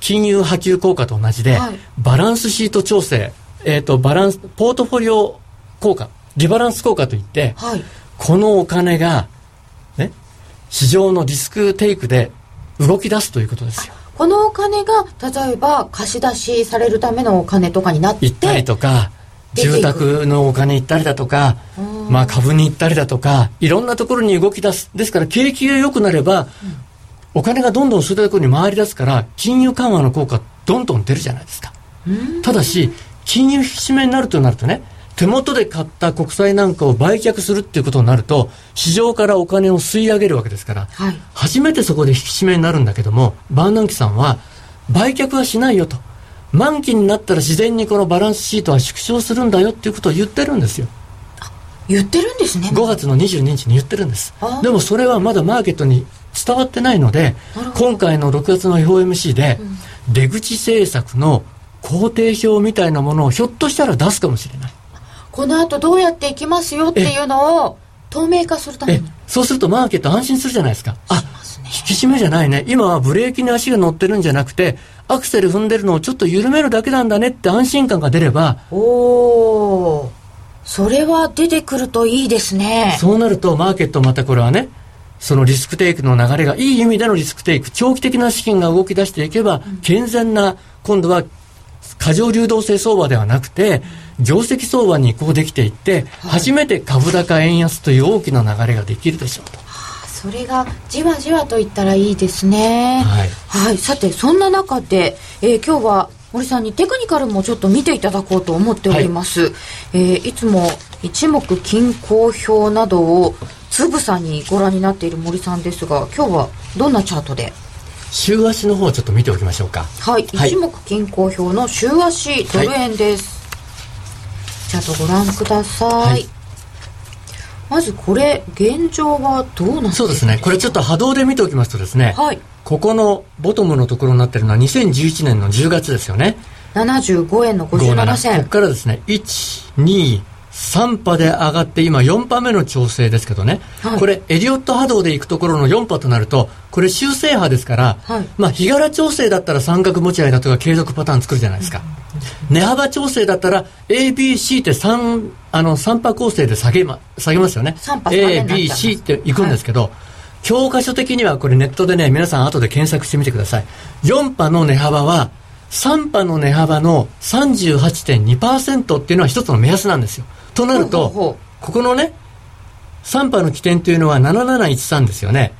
金融波及効果と同じで、はいバランスシート調整、えっ、と、バランス、ポートフォリオ効果、リバランス効果といって、はいこのお金が、ね、市場のリスクテイクで動き出すということですよ。このお金が例えば貸し出しされるためのお金とかになって行ったりとか住宅のお金行ったりだとか、まあ、株に行ったりだとかいろんなところに動き出す。ですから景気が良くなれば、お金がどんどんそういったところに回り出すから金融緩和の効果どんどん出るじゃないですか。ただし金融引き締めになるとなるとね手元で買った国債なんかを売却するっていうことになると市場からお金を吸い上げるわけですから、はい。初めてそこで引き締めになるんだけどもバーナンキさんは売却はしないよと満期になったら自然にこのバランスシートは縮小するんだよっていうことを言ってるんですよ。言ってるんですね。5月の22日に言ってるんです。でもそれはまだマーケットに伝わってないので今回の6月の FOMC で出口政策の工程表みたいなものをひょっとしたら出すかもしれない。この後どうやっていきますよっていうのを透明化するためえにそうするとマーケット安心するじゃないですか。あ引き締めじゃないね。今はブレーキに足が乗ってるんじゃなくてアクセル踏んでるのをちょっと緩めるだけなんだねって安心感が出ればおおそれは出てくるといいですね。そうなるとマーケットまたこれはねそのリスクテイクの流れがいい意味でのリスクテイク長期的な資金が動き出していけば、健全な今度は過剰流動性相場ではなくて業績相場に移行できていって、初めて株高円安という大きな流れができるでしょうとそれがじわじわといったらいいですね。はい。はい、さてそんな中で、えー今日は森さんにテクニカルもちょっと見ていただこうと思っております、い。えーいつも一目均衡表などをつぶさにご覧になっている森さんですが今日はどんなチャートで？週足の方をちょっと見ておきましょうか。はい、はい。一目均衡表の週足ドル円です、チャートご覧ください、はいまずこれ現状はどうなんでしょそうですね。これちょっと波動で見ておきますとですね、はい。ここのボトムのところになってるのは2011年の10月ですよね。75円の57 57銭。ここからですね123波で上がって今4波目の調整ですけどね、はい。これエリオット波動でいくところの4波となるとこれ修正波ですから、はい。まあ日柄調整だったら三角持ち合いだとか継続パターン作るじゃないですか、値幅調整だったら ABC って3あの3波構成で下げ,、ま、下げますよね。ABC っていくんですけど、教科書的にはこれネットでね皆さん後で検索してみてください。4波の値幅は3波の値幅の38.2%っていうのは一つの目安なんですよとなるとここのね3波の起点というのは7713ですよね。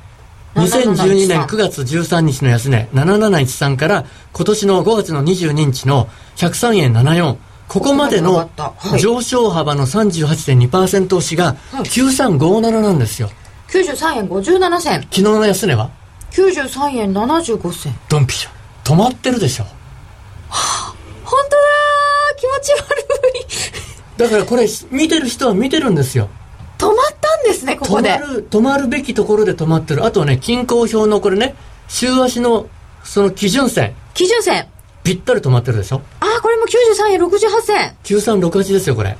2012年9月13日の安値7713から今年の5月の22日の103円74ここまでの上昇幅の38.2%押しがはい。9357なんですよ。93円57銭。昨日の安値は？93円75銭。ドンピシャ。止まってるでしょ。本当だー。気持ち悪いだからこれ見てる人は見てるんですよ。止まったんですねここで。止まる止まるべきところで止まってる。あとはね均衡表のこれね週足のその基準線。基準線。ぴったり止まってるでしょ。あーこれも93円68銭。9368ですよこれ。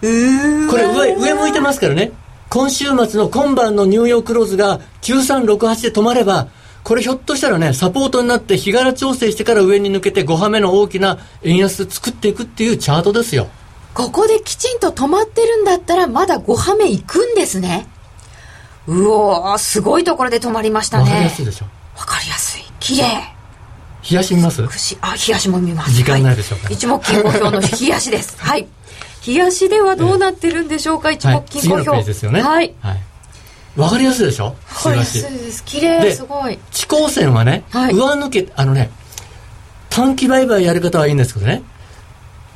これ上上向いてますからね。今週末の今晩のニューヨークローズが9368で止まればこれひょっとしたらねサポートになって日柄調整してから上に抜けて5波目の大きな円安作っていくっていうチャートですよここできちんと止まってるんだったらまだ5波目行くんですね。うおーすごいところで止まりましたわかりやねすいでしょ。わかりやすい。綺麗。冷やし見ます？串あ冷やしも見ます。時間ないでしょうからはい。一目均衡表の冷やしです。はい。冷やしではどうなってるんでしょうか、一はい、目均衡表次のページですよね。はい。わかりやすいでしょ？わかりやすいです。綺麗ですごい。地高線はね、はい。上抜けあのね短期売買やる方はいいんですけどね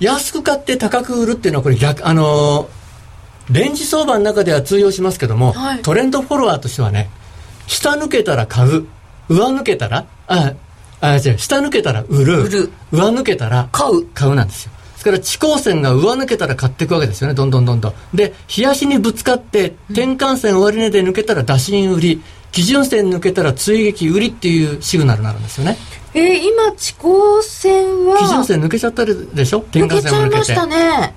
安く買って高く売るっていうのはこれ逆あのーレンジ相場の中では通用しますけども、はい。トレンドフォロワーとしてはね下抜けたら買う上抜けたらああ違う下抜けたら売る売る。上抜けたら買う。買うなんですよ。ですから地高線が上抜けたら買っていくわけですよねどんどんどんどん。で冷やしにぶつかって転換線終値で抜けたら打診売り基準線抜けたら追撃売りっていうシグナルになるんですよね。えー、今地高線は。基準線抜けちゃったでしょ？転抜けち換線を抜けゃいましてたね。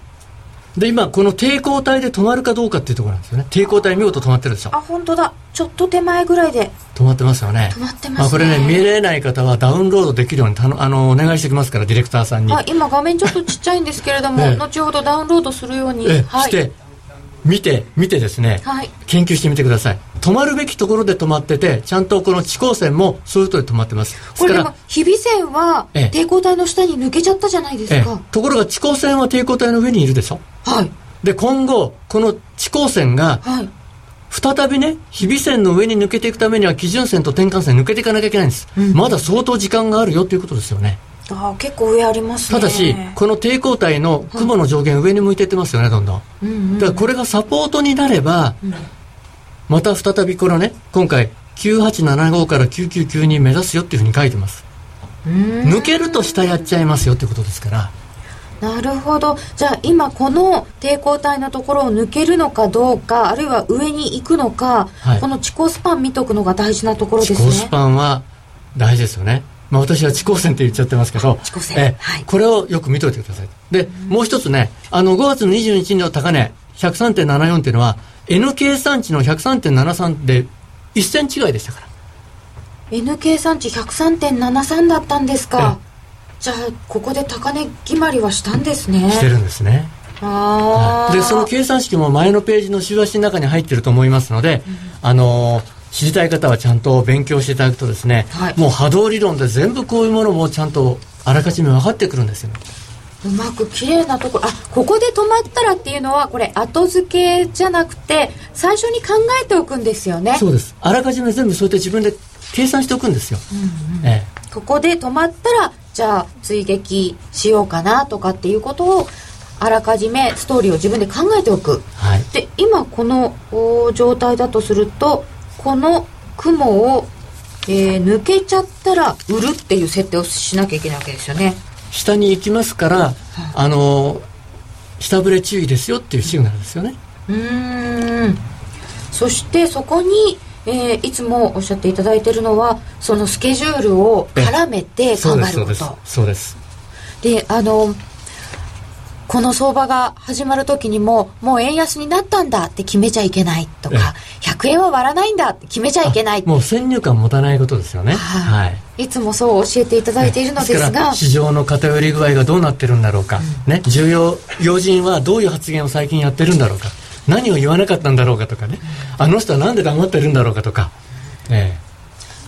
で今この抵抗体で止まるかどうかっていうところなんですよね。抵抗体見事止まってるでしょ？あ本当だ。ちょっと手前ぐらいで。止まってますよね。止まってますね。あ、これね見れない方はダウンロードできるようにたのあのお願いしておきますからディレクターさんに。あ今画面ちょっとちっちゃいんですけれども、ええ後ほどダウンロードするように、えはい、して見て見てですね、はい。研究してみてください。止まるべきところで止まっててちゃんとこの地高線もそういうところで止まってます。これでも日比線はええ。抵抗体の下に抜けちゃったじゃないですええ。か。ところが地高線は抵抗体の上にいるでしょ？はい。で今後この地高線がはい。再びね日比線の上に抜けていくためには基準線と転換線抜けていかなきゃいけないんです、まだ相当時間があるよということですよねああ、結構上ありますね。ただし、この抵抗体の雲の上限上に向いていってますよね、どんどん。うんうんだからこれがサポートになれば、また再びこのね、今回、9875から9992目指すよっていうふうに書いてます。抜けると下やっちゃいますよってことですから。なるほど。じゃあ今この抵抗体のところを抜けるのかどうか、あるいは上に行くのか、はいこの地高スパン見とくのが大事なところですね。地高スパンは大事ですよね。まあ私は地高線って言っちゃってますけど、ええはいこれをよく見といてください。で、もう一つね、あの5月22日の高値、103.74っていうのは、N 計算値の103.73で1センチ違いでしたから。N 計算値103.73だったんですか。じゃあここで高値決まりはしたんですね。してるんですね。ああ。でその計算式も前のページの週足の中に入ってると思いますので、あのー知りたい方はちゃんと勉強していただくとですね、はい。もう波動理論で全部こういうものもちゃんとあらかじめ分かってくるんですよ。うまく綺麗なところあここで止まったらっていうのはこれ後付けじゃなくて最初に考えておくんですよね。そうです。あらかじめ全部そうやって自分で計算しておくんですよ、えここで止まったらじゃあ追撃しようかなとかっていうことをあらかじめストーリーを自分で考えておく。えはい。で今このお状態だとするとこの雲を、えー抜けちゃったら売るっていう設定をしなきゃいけないわけですよね。下に行きますから、あのー下振れ注意ですよっていうシグナルですよね、うーん。そしてそこに、えーいつもおっしゃっていただいているのはそのスケジュールを絡めて考そうですそうです。えることそうです。であのこの相場が始まる時にももう円安になったんだって決めちゃいけないとか100円は割らないんだって決めちゃいけない。もう先入観持たないことですよね。はい。い。つもそう教えていただいているのですが。市場の偏り具合がどうなってるんだろうか、ね、重要要人はどういう発言を最近やってるんだろうか。何を言わなかったんだろうかとかね、あの人はなんで黙ってるんだろうかとか、え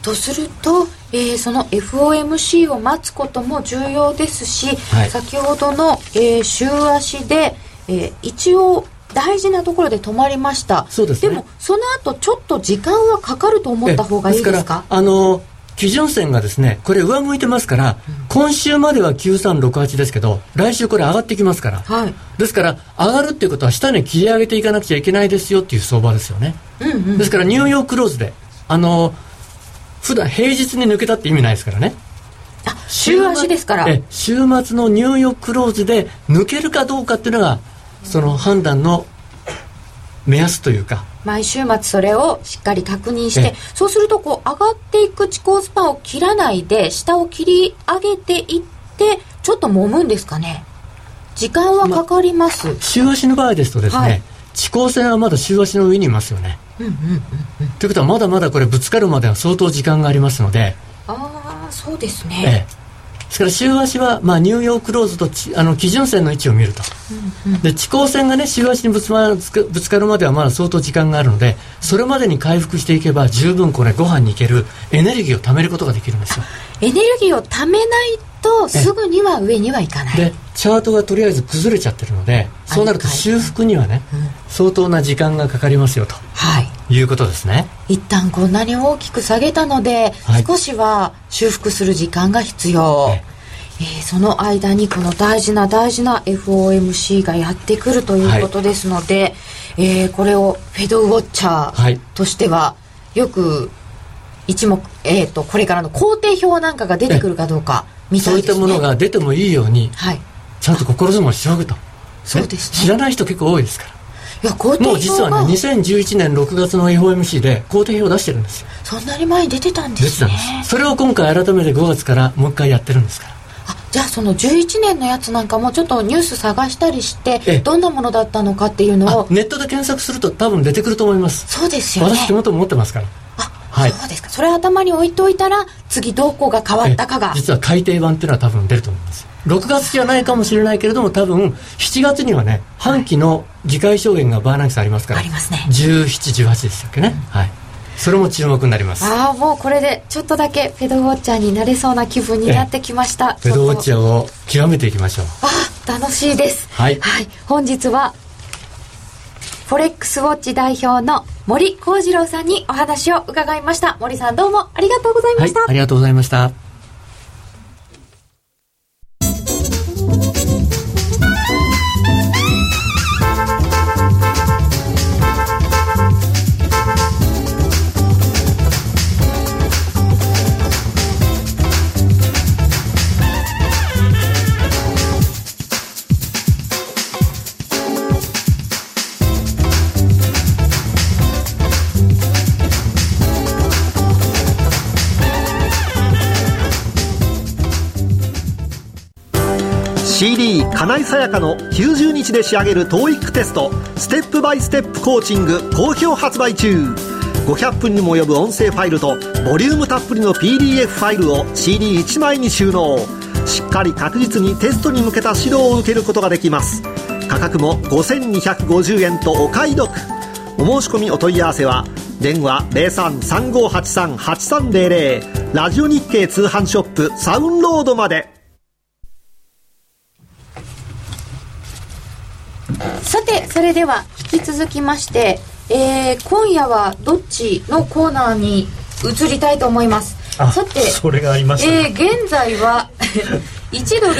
とすると、えーその FOMC を待つことも重要ですし、はい。先ほどの、えー週足で、えー一応大事なところで止まりました。そうですね。もその後ちょっと時間はかかると思えった方がいいですか？あの基準線がですねこれ上向いてますから、今週までは9368ですけど来週これ上がってきますから、はい。ですから上がるっていうことは下に切り上げていかなくちゃいけないですよっていう相場ですよね、うんうん。ですからニューヨーククローズであの普段平日に抜けたって意味ないですからね。あ週足ですから。え週末のニューヨーククローズで抜けるかどうかっていうのがその判断の目安というか。毎週末それをしっかり確認してええ。そうするとこう上がっていく地高スパンを切らないで下を切り上げていってちょっと揉むんですかね。時間はかかります、週足の場合ですとですね、はい。地高線はまだ週足の上にいますよね。ということはまだまだこれぶつかるまでは相当時間がありますので、ああそうですええ。ね、ですから週足は、まあ、ニューヨーククローズとちあの基準線の位置を見ると、で地高線がね週足にぶつ,、ま、ぶつかぶつかるまではまだ相当時間があるのでそれまでに回復していけば十分これご飯にいけるエネルギーを貯めることができるんですよ。エネルギーを貯めないとすぐには上にはいかない。でチャートがとりあえず崩れちゃってるのでそうなると修復にはね、相当な時間がかかりますよとはい。いうことですね。一旦こんなに大きく下げたので、はい。少しは修復する時間が必要、ええ。ーその間にこの大事な大事な FOMC がやってくるということですので、えーこれをフェドウォッチャはい。ーとしてはよく一目、えー、とこれからの工程表なんかが出てくるかどうか。見たそういったものが出てもいいようにはい。ちゃんと心づもりしておくと。そうですね。知らない人結構多いですから。いやもう実はね2011年6月の FOMC で工程表を出してるんですよ。そんなに前に出てたんで出てたんすねです。それを今回改めて5月からもう一回やってるんですから。あじゃあその11年のやつなんかもちょっとニュース探したりしてええ。どんなものだったのかっていうのをあネットで検索すると多分出てくると思います。そうですよね。私手元も持ってますから。あ、はい。そうですか。それ頭に置いといたら次どこが変わったかが。え実は改訂版っていうのは多分出ると思います。6月じゃないかもしれないけれども多分7月にはね半期の議会証言がバーナンキスありますからありますね。1718でしたっけね、はい。それも注目になります。ああもうこれでちょっとだけペドウォッチャーになれそうな気分になってきました。ペドウォッチャーを極めていきましょう。あ楽しいです。はい、はい、本日はフォレックスウォッチ代表の森幸次郎さんにお話を伺いました。森さんどうもありがとうございました、はい、ありがとうございました。金井さやかの90日で仕上げる TOEIC テストステップバイステップコーチング好評発売中。500分にも及ぶ音声ファイルとボリュームたっぷりの PDF ファイルを CD1 枚に収納。しっかり確実にテストに向けた指導を受けることができます。価格も5250円とお買い得。お申し込みお問い合わせは電話0335838300ラジオ日経通販ショップサウンロードまで。さてそれでは引き続きまして、えー今夜はどっちのコーナーに移りたいと思います。あさてそれがありました。ね、えー現在は 1ドル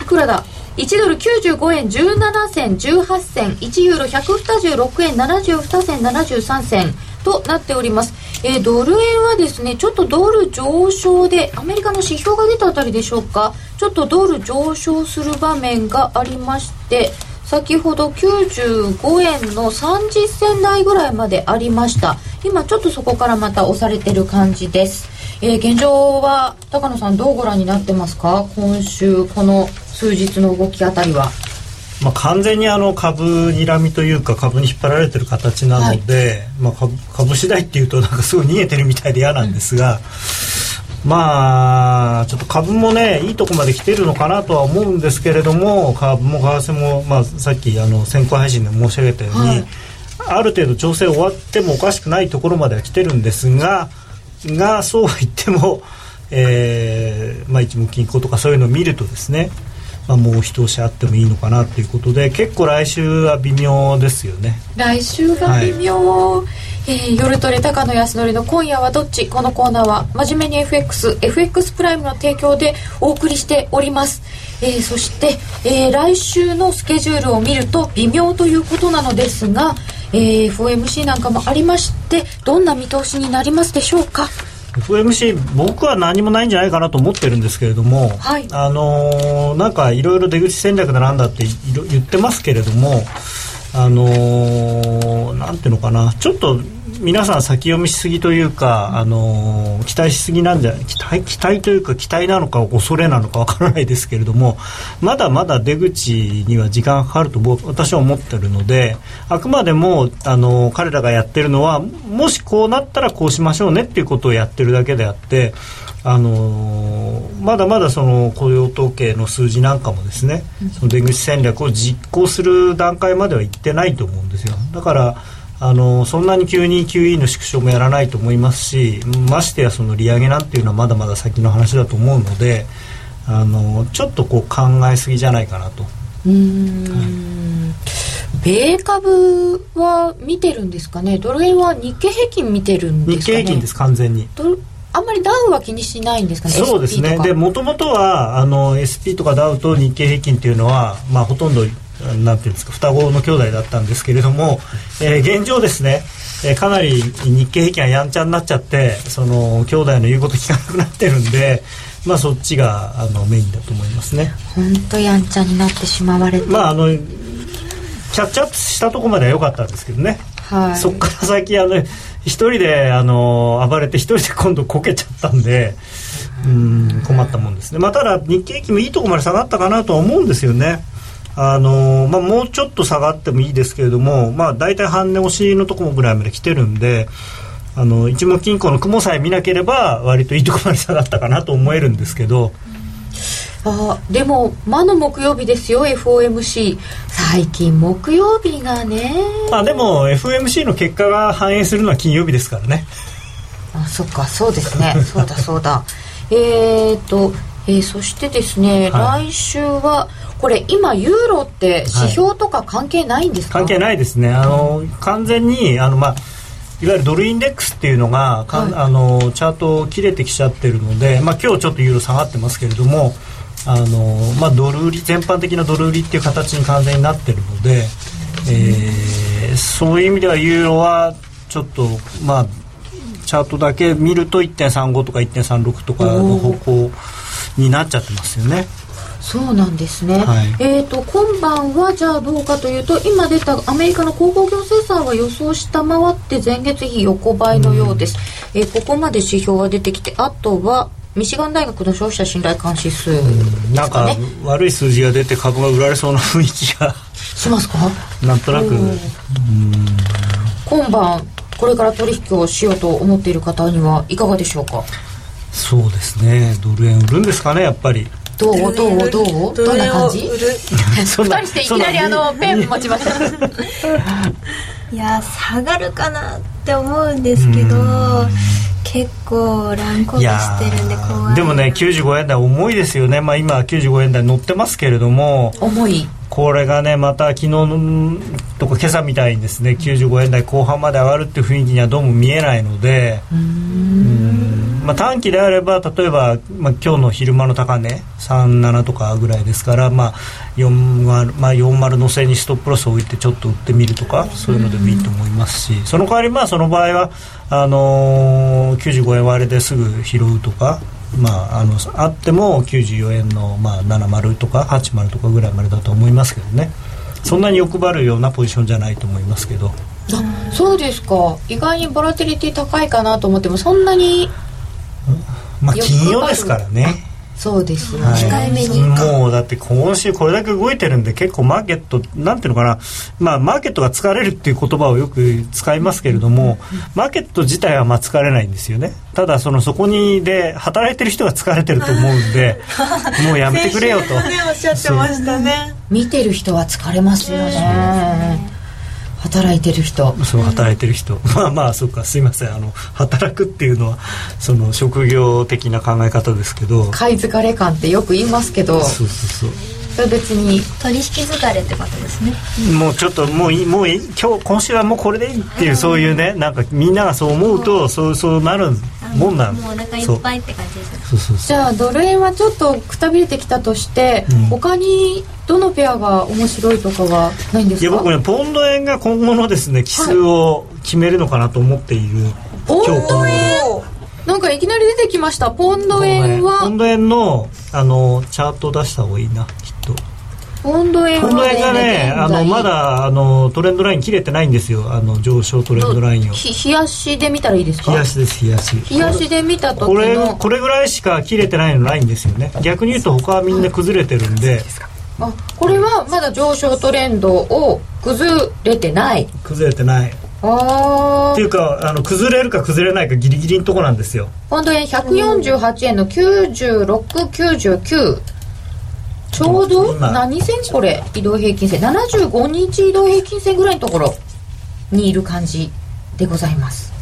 いくらだ？1ドル95円17銭18銭1ユーロ126円72銭73銭となっております、えードル円はですねちょっとドル上昇でアメリカの指標が出たあたりでしょうか。ちょっとドル上昇する場面がありまして先ほど95円の30銭台ぐらいまでありました。今ちょっとそこからまた押されてる感じです、えー現状は高野さんどうご覧になってますか？今週この数日の動きあたりは。まあ、完全にあの株にらみというか株に引っ張られてる形なので、まあ、株株次第っていうとなんかすごい逃げてるみたいで嫌なんですが、まあちょっと株もねいいとこまで来てるのかなとは思うんですけれども株も為替も、まあ、さっきあの先行配信で申し上げたように、はい。ある程度調整終わってもおかしくないところまでは来てるんですががそうは言っても、えーまあ、一目金庫とかそういうのを見るとですね、まあ、もう一押しあってもいいのかなということで結構来週は微妙ですよね。来週が微妙、えー夜トレ高野康則の今夜はどっち？このコーナーは真面目に FXFX プライムの提供でお送りしております、えーそして、えー来週のスケジュールを見ると微妙ということなのですが、えー FOMC なんかもありましてどんな見通しになりますでしょうか？FMC 僕は何もないんじゃないかなと思ってるんですけれども、はい。あのーなんかいろいろ出口戦略だなんだって言ってますけれどもあのーなんていうのかなちょっと皆さん先読みしすぎというか、あのー期待しすぎなんじゃ期待期待というか期待なのか恐れなのかわからないですけれどもまだまだ出口には時間がかかると私は思ってるのであくまでも、あのー彼らがやってるのはもしこうなったらこうしましょうねっていうことをやってるだけであってあのーまだまだその雇用統計の数字なんかもですね、その出口戦略を実行する段階までは行ってないと思うんですよ。だからあのーそんなに急に QE の縮小もやらないと思いますしましてやその利上げなんていうのはまだまだ先の話だと思うのであのーちょっとこう考えすぎじゃないかなと。うーん。米株は見てるんですかね？ドル円は日経平均見てるんですかね？日経平均です完全に。あんまりダウは気にしないんですかね？そうですね。でもともとはあの SP とかダウと日経平均っていうのは、まあ、ほとんどなんていうんですか双子の兄弟だったんですけれども、えー現状ですね、えーかなり日経平均はやんちゃになっちゃってその兄弟の言うこと聞かなくなってるんで、まあ、そっちがあのメインだと思いますね。本当やんちゃになってしまわれて、まああのキャッチアップしたとこまでは良かったんですけどね、はい、そこから先あの一人であの暴れて一人で今度こけちゃったんでうん困ったもんですね、まあ、ただ日経平均もいいとこまで下がったかなとは思うんですよねあの、まあ、もうちょっと下がってもいいですけれども、まあ、大体半値押しのところぐらいまで来てるんであの一目金庫の雲さえ見なければ割といいとこまで下がったかなと思えるんですけど、あでも魔の木曜日ですよ FOMC 最近木曜日がね。あでも FMC の結果が反映するのは金曜日ですからね。あそっかそうですね。そうだそうだ。えーと、えー、そしてですね、はい、来週はこれ今ユーロって指標とか関係ないんですか、はい、関係ないですね。あの完全にあのまあいわゆるドルインデックスっていうのが、はい、あのチャート切れてきちゃってるので、まあ、今日ちょっとユーロ下がってますけれどもあの、まあ、ドル売り全般的なドル売りっていう形に完全になってるので、えー、そういう意味ではユーロはちょっとまあチャートだけ見ると1.35とか1.36とかの方向になっちゃってますよね。そうなんですね、はい、えーと、今晩はじゃあどうかというと今出たアメリカの鉱工業生産は予想下回って前月比横ばいのようです、うん、えー、ここまで指標が出てきてあとはミシガン大学の消費者信頼監視数、ね、なんか悪い数字が出て株が売られそうな雰囲気が。しますか？なんとなく。今晩これから取引をしようと思っている方にはいかがでしょうか？そうですね。ドル円売るんですかねやっぱり。どう？どう？どう？どんな感じ？二人していきなりあのペン持ちました。いや下がるかなって思うんですけど結構乱高下してるんで怖い。でもね95円台重いですよね。まあ今95円台乗ってますけれども。重い。これがねまた昨日のとか今朝みたいにですね95円台後半まで上がるっていう雰囲気にはどうも見えないので。うんまあ、短期であれば例えば、まあ、今日の昼間の高値37とかぐらいですから、まあ40まあ、40のせにストップロスを置いてちょっと売ってみるとかそういうのでもいいと思いますしその代わりまあその場合はあのー、95円割れですぐ拾うとかまあ、あのあっても94円の、まあ、70とか80とかぐらいまでだと思いますけどね。そんなに欲張るようなポジションじゃないと思いますけど。あそうですか。意外にボラティリティ高いかなと思ってもそんなにまあ金曜ですからね。そうですね、はい、控えめに。もうだって今週これだけ動いてるんで結構マーケットなんていうのかな。まあマーケットが疲れるっていう言葉をよく使いますけれども、マーケット自体はまあ疲れないんですよね。ただそのそこにで働いてる人が疲れてると思うんで もうやめてくれよと。おっしゃってましたね。見てる人は疲れますよね働いてる人。そう働いてる人。まあまあそうか。すいません。あの働くっていうのはその職業的な考え方ですけど。買い疲れ感ってよく言いますけど。そうそうそうそれ別に取引疲れってことですね。もうちょっともういいもういい今日今週はもうこれでいいっていうそういうねなんかみんながそう思うとそうそうなるもんなん。もうお腹いっぱいって感じです。そうそうじゃあドル円はちょっとくたびれてきたとして、うん、他にどのペアが面白いとかはないんですか？いや僕ねポンド円が今後のですね奇数を決めるのかなと思っている、はい、ポンド円なんかいきなり出てきました。ポンド円は。ポンド円のあのチャート出した方がいいなと。ポンド円がねあのまだあのトレンドライン切れてないんですよ。あの上昇トレンドラインを。冷やしで見たらいいですか？冷やしです冷やし冷やしで見た時のこれこれぐらいしか切れてないのないんですよね。逆に言うと他はみんな崩れてるんで、あこれはまだ上昇トレンドを崩れてない。崩れてない。あっていうかあの崩れるか崩れないかギリギリのとこなんですよ。ポンド円148円の9699ちょうど何線これ？移動平均線。75日移動平均線ぐらいのところにいる感じでございます。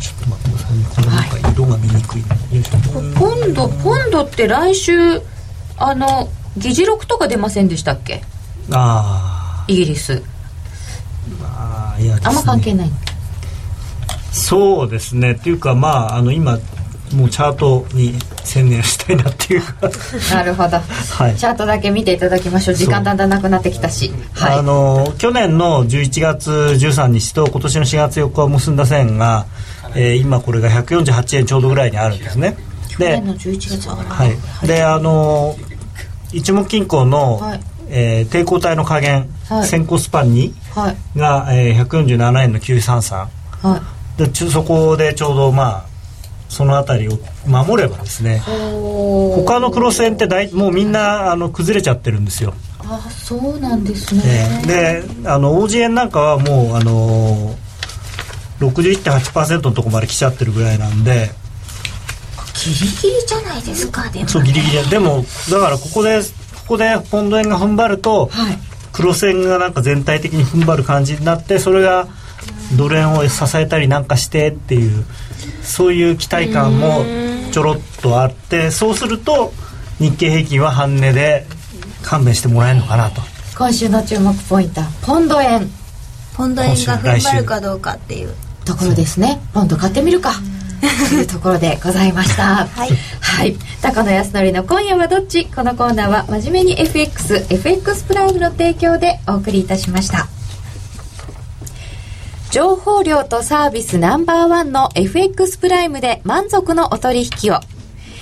ちょっと待ってくださいね。このなんか色が見にくい、はい、ポンドポンドって来週あの議事録とか出ませんでしたっけ？ああイギリス。ああいや、ね、あんま関係ない。そうですね。っていうかまああの今もうチャートに専念したいなっていうか。なるほど、はい、チャートだけ見ていただきましょう。時間だんだんなくなってきたし、はい、あの去年の11月13日と今年の4月4日を結んだ線が、えー、今これが148円ちょうどぐらいにあるんですね。ではい。であの一目金庫の、はい、えー、抵抗体の加減、はい、先行スパン2、はい、が、えー、147円の933、はい、でそこでちょうどまあその辺りを守ればですね他のクロス円って大もうみんなあの崩れちゃってるんですよ。あそうなんですね、であの OG 円なんかはもうあの61.8%のとこまで来ちゃってるぐらいなんで。ギリギリじゃないですかでも、ね、そうギリギリ。でもだからここでここでポンド円が踏ん張ると、はい、黒線がなんか全体的に踏ん張る感じになってそれがドル円を支えたりなんかしてっていうそういう期待感もちょろっとあってそうすると日経平均は半値で勘弁してもらえるのかなと。今週の注目ポイントポンド円。ポンド円が踏ん張るかどうかっていう。ところですね。ポンド買ってみるか。というところでございました。はい、はい、高野康則の今夜はどっち？このコーナーは真面目に FXFX プライムの提供でお送りいたしました情報量とサービスナンバーワンの FX プライムで満足のお取引を。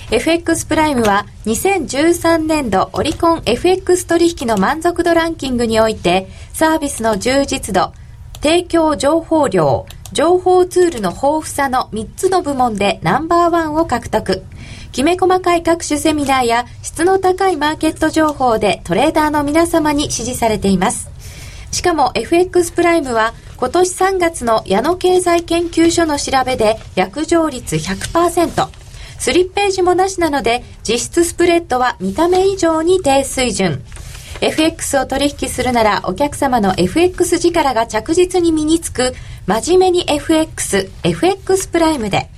FX プライムは2013年度オリコン FX 取引の満足度ランキングにおいてサービスの充実度提供情報量情報ツールの豊富さの3つの部門でナンバーワンを獲得。きめ細かい各種セミナーや質の高いマーケット情報でトレーダーの皆様に支持されています。しかも FX プライムは今年3月の矢野経済研究所の調べで約定率100%。スリッページもなしなので実質スプレッドは見た目以上に低水準。FX を取引するならお客様の FX 力が着実に身につく真面目に FX、FX プライムで。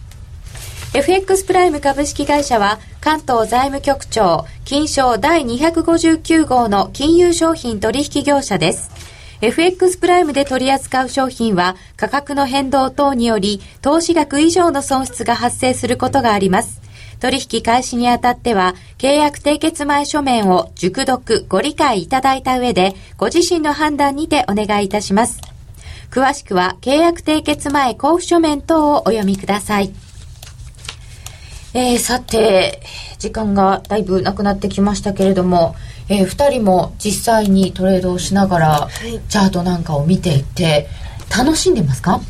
FX プライム株式会社は関東財務局長金賞第259号の金融商品取引業者です。FX プライムで取り扱う商品は価格の変動等により投資額以上の損失が発生することがあります。取引開始にあたっては、契約締結前書面を熟読、ご理解いただいた上で、ご自身の判断にてお願いいたします。詳しくは、契約締結前交付書面等をお読みください。えー、さて、時間がだいぶなくなってきましたけれども、えー、2人も実際にトレードをしながら、はい、チャートなんかを見ていて楽しんでますか？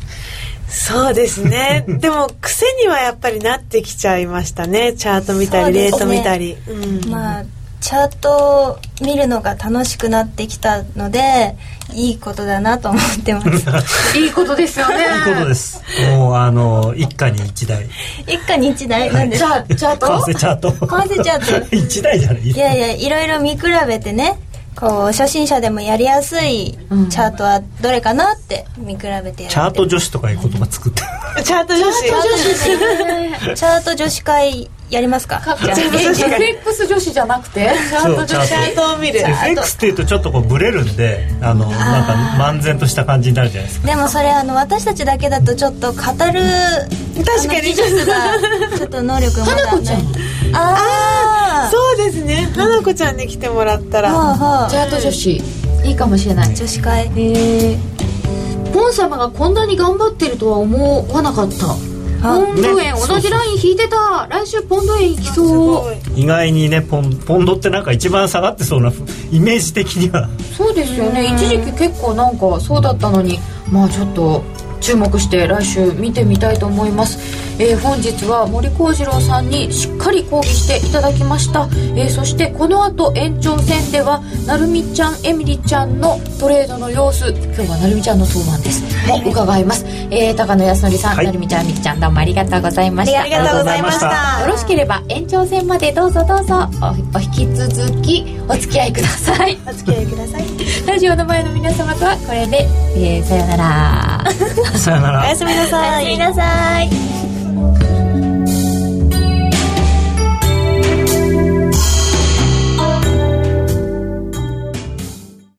そうですね。でも癖にはやっぱりなってきちゃいましたね。チャート見たり、ね、レート見たり、うん、まあチャートを見るのが楽しくなってきたのでいいことだなと思ってます。いいことですよね。いいことです。もうあの一家に一台。一家に一台？なんでチャチャート？為替チャート。為替チャート。一台じゃない。いやいやいろいろ見比べてねこう初心者でもやりやすいチャートはどれかなって見比べてチャート女子とかいう言葉作ってチャート女子。チャート女子会やりますか？じゃあ。FX 女子じゃなくてチャート女子チャートを見る。FX っていうとちょっとこうブレるんであのなんか漫然とした感じになるじゃないですか。でもそれあの私たちだけだとちょっと語る確かに。技術がちょっと能力がまだないああそうですね。花子ちゃんに来てもらったら、チャート女子。いいかもしれない。女子会。へえポン様がこんなに頑張ってるとは思わなかったポンド円、ね、同じライン引いてた。来週ポンド円いきそう。意外にねポンポンドってなんか一番下がってそうなイメージ的には。そうですよね。一時期結構なんかそうだったのにまあちょっと注目して来週見てみたいと思います、えー、本日は森幸次郎さんにしっかり講義していただきました、えー、そしてこの後延長戦ではなるみちゃんエミリちゃんのトレードの様子。今日はなるみちゃんの当番です。も伺います、えー、高野康則さん、はい、なるみちゃんエミリちゃんどうもありがとうございました。ありがとうございました。よろしければ延長戦までどうぞどうぞお引き続きお付き合いください。お付き合いください。ラジオの前の皆様とはこれで、えー、さよなら さよなら。おやすみなさい。おやすみなさい